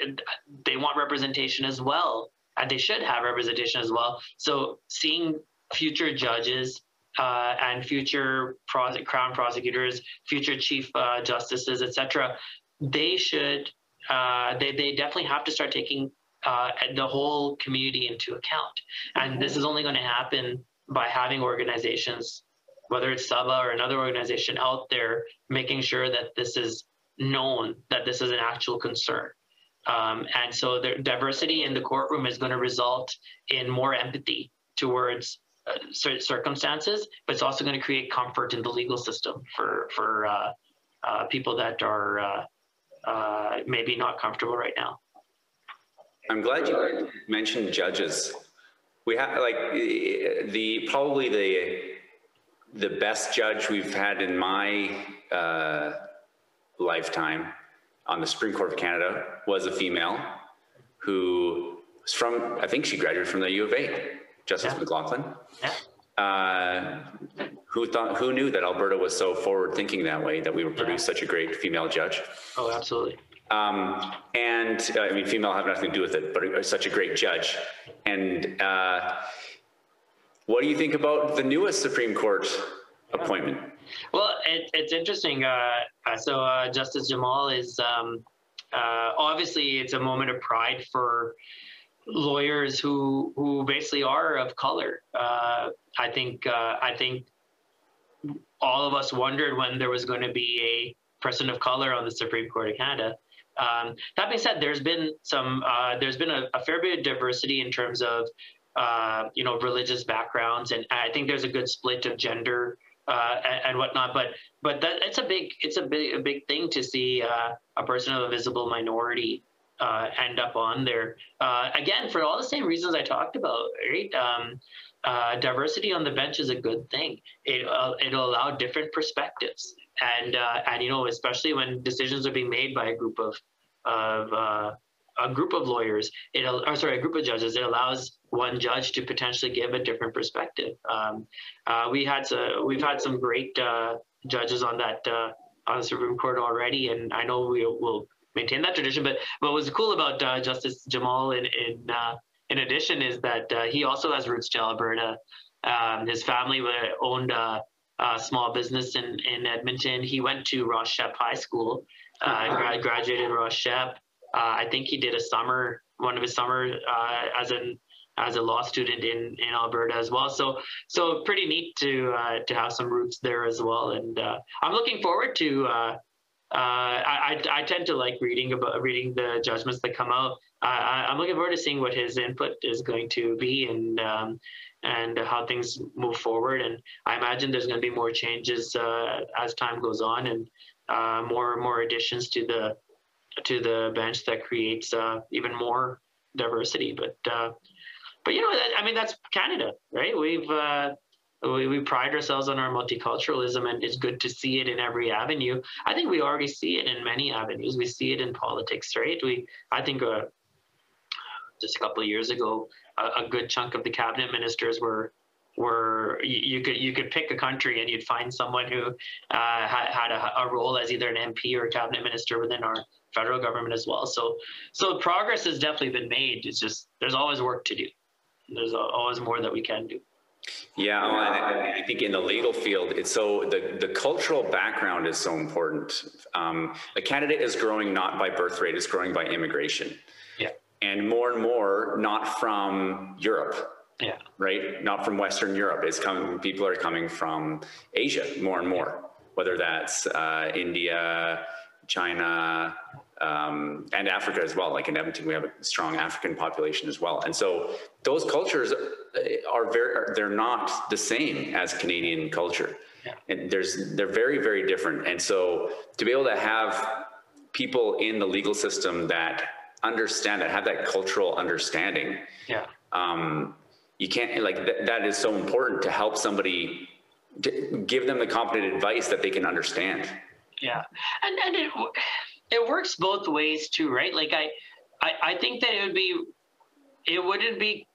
they want representation as well, and they should have representation as well. So seeing future judges uh, and future pros- crown prosecutors, future chief uh, justices, etc., they should uh, they they definitely have to start taking uh, the whole community into account. And this is only going to happen by having organizations, whether it's Saba or another organization out there, making sure that this is known that this is an actual concern. Um, and so the diversity in the courtroom is going to result in more empathy towards uh, circumstances, but it's also going to create comfort in the legal system for for uh, uh, people that are uh, uh, maybe not comfortable right now. I'm glad you mentioned judges. We have like the probably the the best judge we've had in my uh, lifetime on the Supreme Court of Canada was a female who was from I think she graduated from the U of A Justice yeah. McLachlin. Yeah. Uh, who thought? Who knew that Alberta was so forward thinking that way? That we would produce yeah. such a great female judge. Oh, absolutely. Um, and uh, I mean, female have nothing to do with it, but such a great judge. And uh, what do you think about the newest Supreme Court appointment? Well, it, it's interesting. Uh, uh so uh, Justice Jamal is um, obviously it's a moment of pride for lawyers who who basically are of color. Uh, I think uh, I think all of us wondered when there was going to be a person of color on the Supreme Court of Canada. Um, that being said, there's been some uh, there's been a, a, fair bit of diversity in terms of uh, you know religious backgrounds, and I think there's a good split of gender uh, and, and, whatnot. But but that it's a big it's a big a big thing to see uh, a person of a visible minority uh, end up on there. Uh, again, for all the same reasons I talked about, right? Um, diversity on the bench is a good thing. It, it'll allow different perspectives, and uh, and you know, especially when decisions are being made by a group of of uh, a group of lawyers, it or sorry, a group of judges. It allows one judge to potentially give a different perspective. Um, we had some, we've had some great judges on that on the Supreme Court already, and I know we will maintain that tradition. But what was cool about uh, Justice Jamal in in, uh, in addition is that uh, he also has roots to Alberta. Um, his family owned a, small business in, in Edmonton. He went to Ross Shep High School, uh, gra- graduated Ross Shep. Uh, I think he did a summer, one of his summer uh, as an as a law student in, in Alberta as well. So so pretty neat to uh, to have some roots there as well. And uh, I'm looking forward to uh, uh, I, I tend to like reading about reading the judgments that come out. I, I'm looking forward to seeing what his input is going to be and um, and how things move forward. And I imagine there's going to be more changes uh, as time goes on and uh, more more additions to the to the bench that creates uh, even more diversity. But uh, but you know, I mean, that's Canada, right? We've uh, we, we pride ourselves on our multiculturalism and it's good to see it in every avenue i think we already see it in many avenues we see it in politics right we i think uh, just a couple of years ago a, a, good chunk of the cabinet ministers were were you, you, could you could pick a country and you'd find someone who uh, had, had a, a, role as either an MP or a cabinet minister within our federal government as well. So so progress has definitely been made. It's just there's always work to do. There's always more that we can do. Yeah, well, I, I, think in the legal field, it's so the, the cultural background is so important. Um, the candidate is growing not by birth rate, it's growing by immigration. Yeah. And more and more, not from Europe. Yeah. Right? Not from Western Europe. It's coming, people are coming from Asia more and more, whether that's uh, India, China, um, and Africa as well. Like in Edmonton, we have a strong African population as well. And so those cultures are very they're not the same as Canadian culture. Yeah. And there's, they're very, very different. And so to be able to have people in the legal system that understand that, have that cultural understanding. Yeah. Um, you can't like th- that is so important to help somebody to give them the competent advice that they can understand Yeah, and and it it works both ways too, right? Like I I, I think that it would be it wouldn't be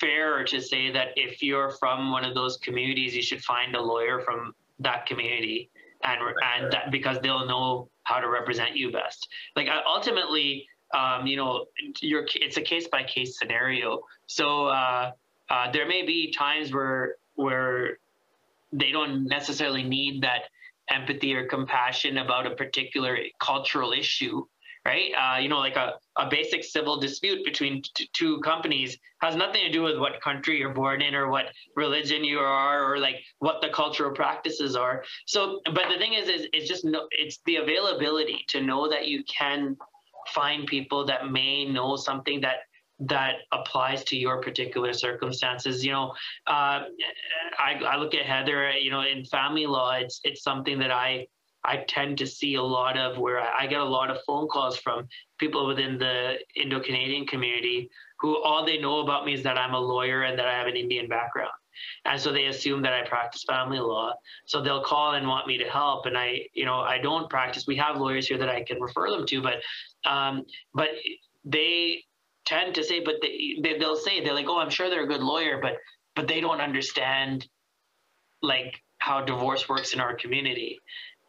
fair to say that if you're from one of those communities, you should find a lawyer from that community and and that because they'll know how to represent you best. Like ultimately, um, you know, your it's a case by case scenario. So uh, uh, there may be times where where they don't necessarily need that empathy or compassion about a particular cultural issue right? Uh, you know, like a, a basic civil dispute between t- two companies has nothing to do with what country you're born in or what religion you are or like what the cultural practices are. So, but the thing is, is it's just no, it's the availability to know that you can find people that may know something that that applies to your particular circumstances. You know, uh, I, I look at Heather. You know, in family law, it's it's something that I I tend to see a lot of where I get a lot of phone calls from people within the Indo Canadian community who all they know about me is that I'm a lawyer and that I have an Indian background. And so they assume that I practice family law. So they'll call and want me to help. And I, you know, I don't practice. We have lawyers here that I can refer them to, but, um, but they tend to say, but they, they they'll say they're like, oh, I'm sure they're a good lawyer, but but they don't understand like how divorce works in our community.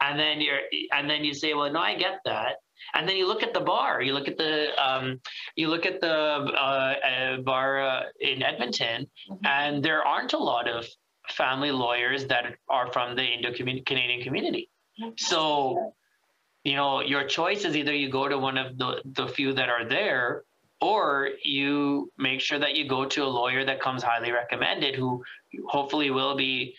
And then you're and then you say well no i get that. And then you look at the bar. You look at the um, you look at the uh, uh, bar uh, in edmonton mm-hmm. and there aren't a lot of family lawyers that are from the indo-canadian community. So you know your choice is either you go to one of the, the few that are there or you make sure that you go to a lawyer that comes highly recommended who hopefully will be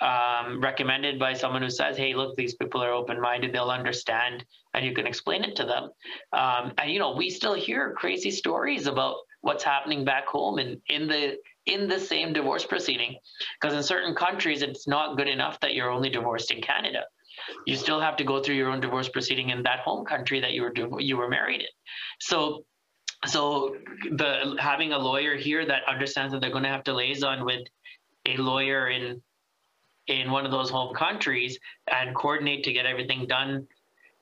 um, recommended by someone who says, "Hey, look, these people are open-minded; they'll understand, and you can explain it to them." Um, and you know, we still hear crazy stories about what's happening back home and in the in the same divorce proceeding, because in certain countries, it's not good enough that you're only divorced in Canada. You still have to go through your own divorce proceeding in that home country that you were you were married in. So so the having a lawyer here that understands that they're going to have to liaison with a lawyer in in one of those home countries and coordinate to get everything done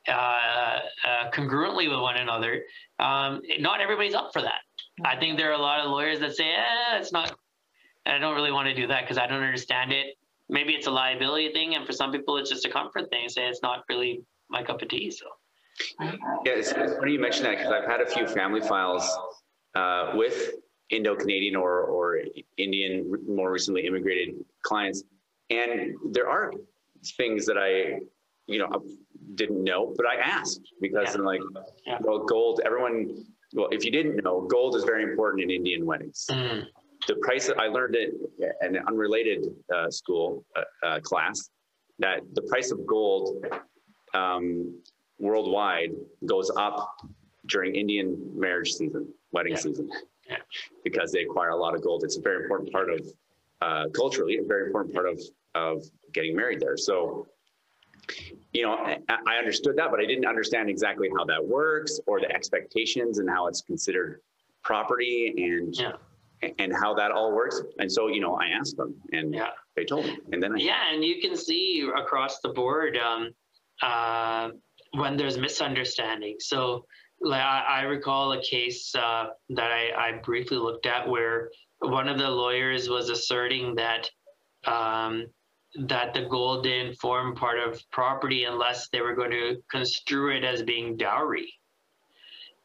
uh, uh, congruently with one another. Um, not everybody's up for that. I think there are a lot of lawyers that say, eh, it's not, I don't really want to do that because I don't understand it. Maybe it's a liability thing, and for some people, it's just a comfort thing. Say it's not really my cup of tea. So, yeah, it's, it's funny you mention that because I've had a few family files uh, with Indo Canadian or, or Indian, more recently immigrated clients and there are things that I, you know, didn't know, but I asked because yeah. I'm like, yeah. well, gold, everyone, well, if you didn't know, gold is very important in Indian weddings. Mm. The price I learned it in an unrelated uh, school uh, uh, class that the price of gold um, worldwide goes up during Indian marriage season, wedding yeah. season, because they acquire a lot of gold. It's a very important part of uh, culturally a very important part of of getting married there. So, you know, I, I understood that, but I didn't understand exactly how that works or the expectations and how it's considered property and yeah. and how that all works. And so, you know, I asked them, and yeah. they told me, and then I yeah, and you can see across the board um, uh, when there's misunderstanding. So. Like I, I recall a case uh, that I, I briefly looked at where one of the lawyers was asserting that um, that the gold didn't form part of property unless they were going to construe it as being dowry.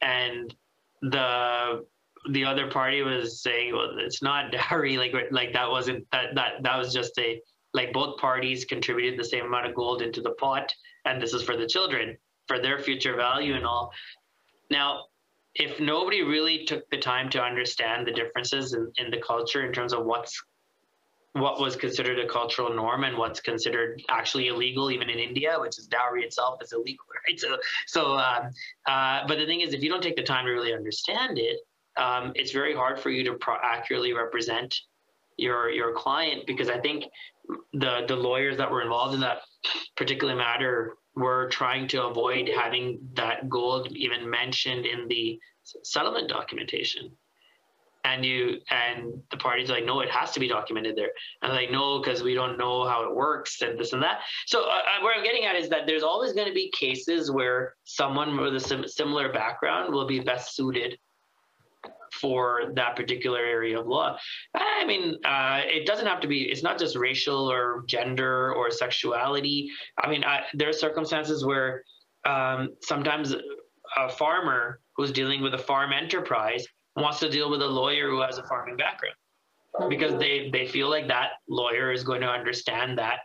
And the the other party was saying, well, it's not dowry. Like like that wasn't that that that was just a like both parties contributed the same amount of gold into the pot, and this is for the children for their future value and all. Now, if nobody really took the time to understand the differences in, in the culture in terms of what's what was considered a cultural norm and what's considered actually illegal, even in India, which is dowry itself is illegal, right? So, so, um, uh, but the thing is, if you don't take the time to really understand it, um, it's very hard for you to pro- accurately represent your your client because I think the the lawyers that were involved in that particular matter were trying to avoid having that gold even mentioned in the settlement documentation. and you and the parties like no it has to be documented there and like no because we don't know how it works and this and that so uh, uh where i'm getting at is that there's always going to be cases where someone with a sim- similar background will be best suited for that particular area of law. I mean, uh, it doesn't have to be, it's not just racial or gender or sexuality. I mean, I, there are circumstances where um, sometimes a farmer who's dealing with a farm enterprise wants to deal with a lawyer who has a farming background because they they feel like that lawyer is going to understand that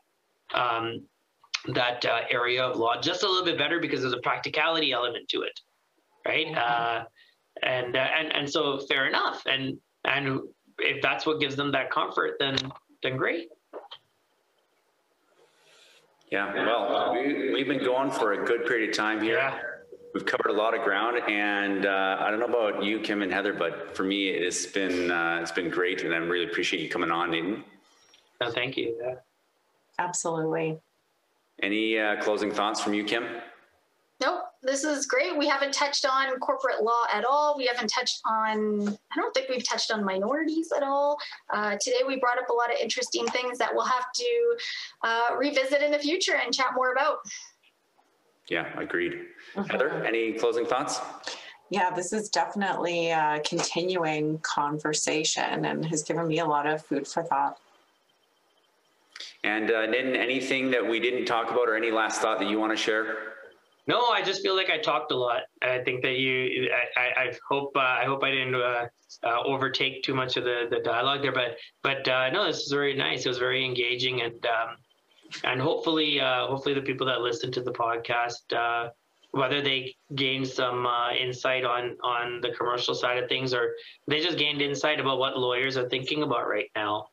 um, that uh, area of law just a little bit better because there's a practicality element to it, right? Mm-hmm. Uh, and uh, and and so fair enough, and and if that's what gives them that comfort, then then great. Yeah, well, we, we've been going for a good period of time here. Yeah we've covered a lot of ground, and uh, I don't know about you, Kim and Heather, but for me, it's been uh, it's been great, and I really appreciate you coming on, Nitin. No, thank you. Yeah. Absolutely. Any uh, closing thoughts from you, Kim? Nope, this is great. We haven't touched on corporate law at all. We haven't touched on, I don't think we've touched on minorities at all. Uh, today, we brought up a lot of interesting things that we'll have to uh, revisit in the future and chat more about. Yeah, agreed. Mm-hmm. Heather, any closing thoughts? Yeah, this is definitely a continuing conversation and has given me a lot of food for thought. And uh, Nitin, anything that we didn't talk about or any last thought that you want to share? No, I just feel like I talked a lot. I think that you, I, I hope, uh, I hope I didn't uh, uh, overtake too much of the, the dialogue there, but, but uh, no, this was very nice. It was very engaging and, um, and hopefully, uh, hopefully the people that listen to the podcast, uh, whether they gain some insight on on the commercial side of things, or they just gained insight about what lawyers are thinking about right now,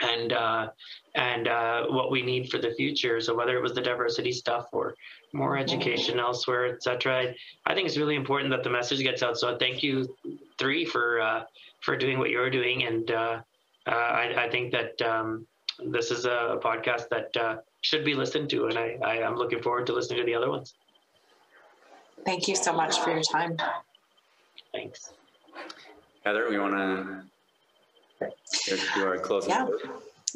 and uh, and uh, what we need for the future. So whether it was the diversity stuff or more education elsewhere, etc. I think it's really important that the message gets out. So thank you, three, for uh, for doing what you're doing, and I, I, think that. Um, this is a podcast that uh, should be listened to, and I, I am looking forward to listening to the other ones. Thank you so much for your time. Thanks. Heather, we want to do our closing. Yeah.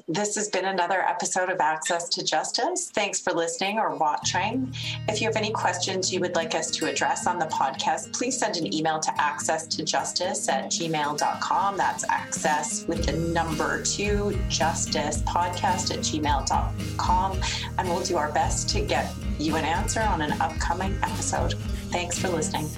This has been another episode of Access to Justice. Thanks for listening or watching. If you have any questions you would like us to address on the podcast, please send an email to access to justice at gmail.com. That's access with the number two justice podcast at gmail.com. And we'll do our best to get you an answer on an upcoming episode. Thanks for listening.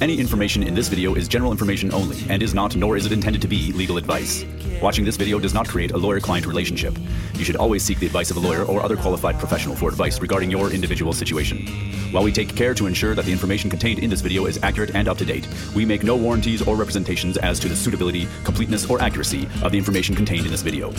Any information in this video is general information only and is not, nor is it intended to be, legal advice. Watching this video does not create a lawyer-client relationship. You should always seek the advice of a lawyer or other qualified professional for advice regarding your individual situation. While we take care to ensure that the information contained in this video is accurate and up to date, we make no warranties or representations as to the suitability, completeness, or accuracy of the information contained in this video.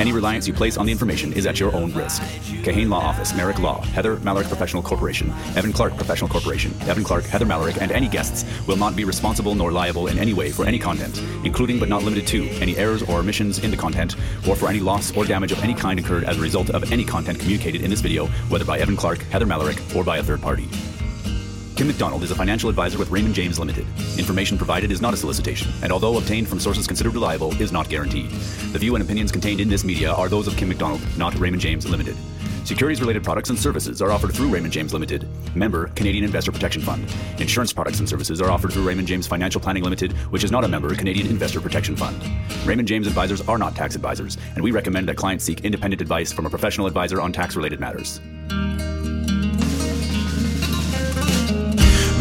Any reliance you place on the information is at your own risk. Kahane Law Office, Merrick Law, Heather Malarick Professional Corporation, Evan Clark Professional Corporation, Evan Clark, Heather Malarick, and any guests will not be responsible nor liable in any way for any content, including but not limited to any errors or omissions in the content, or for any loss or damage of any kind incurred as a result of any content communicated in this video, whether by Evan Clark, Heather Malarick, or by a third party. Kim McDonald is a financial advisor with Raymond James Limited. Information provided is not a solicitation, and although obtained from sources considered reliable, is not guaranteed. The view and opinions contained in this media are those of Kim McDonald, not Raymond James Limited. Securities related products and services are offered through Raymond James Limited, member Canadian Investor Protection Fund. Insurance products and services are offered through Raymond James Financial Planning Limited, which is not a member of Canadian Investor Protection Fund. Raymond James advisors are not tax advisors, and we recommend that clients seek independent advice from a professional advisor on tax related matters.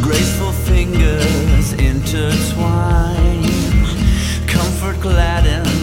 graceful fingers intertwine, comfort gladden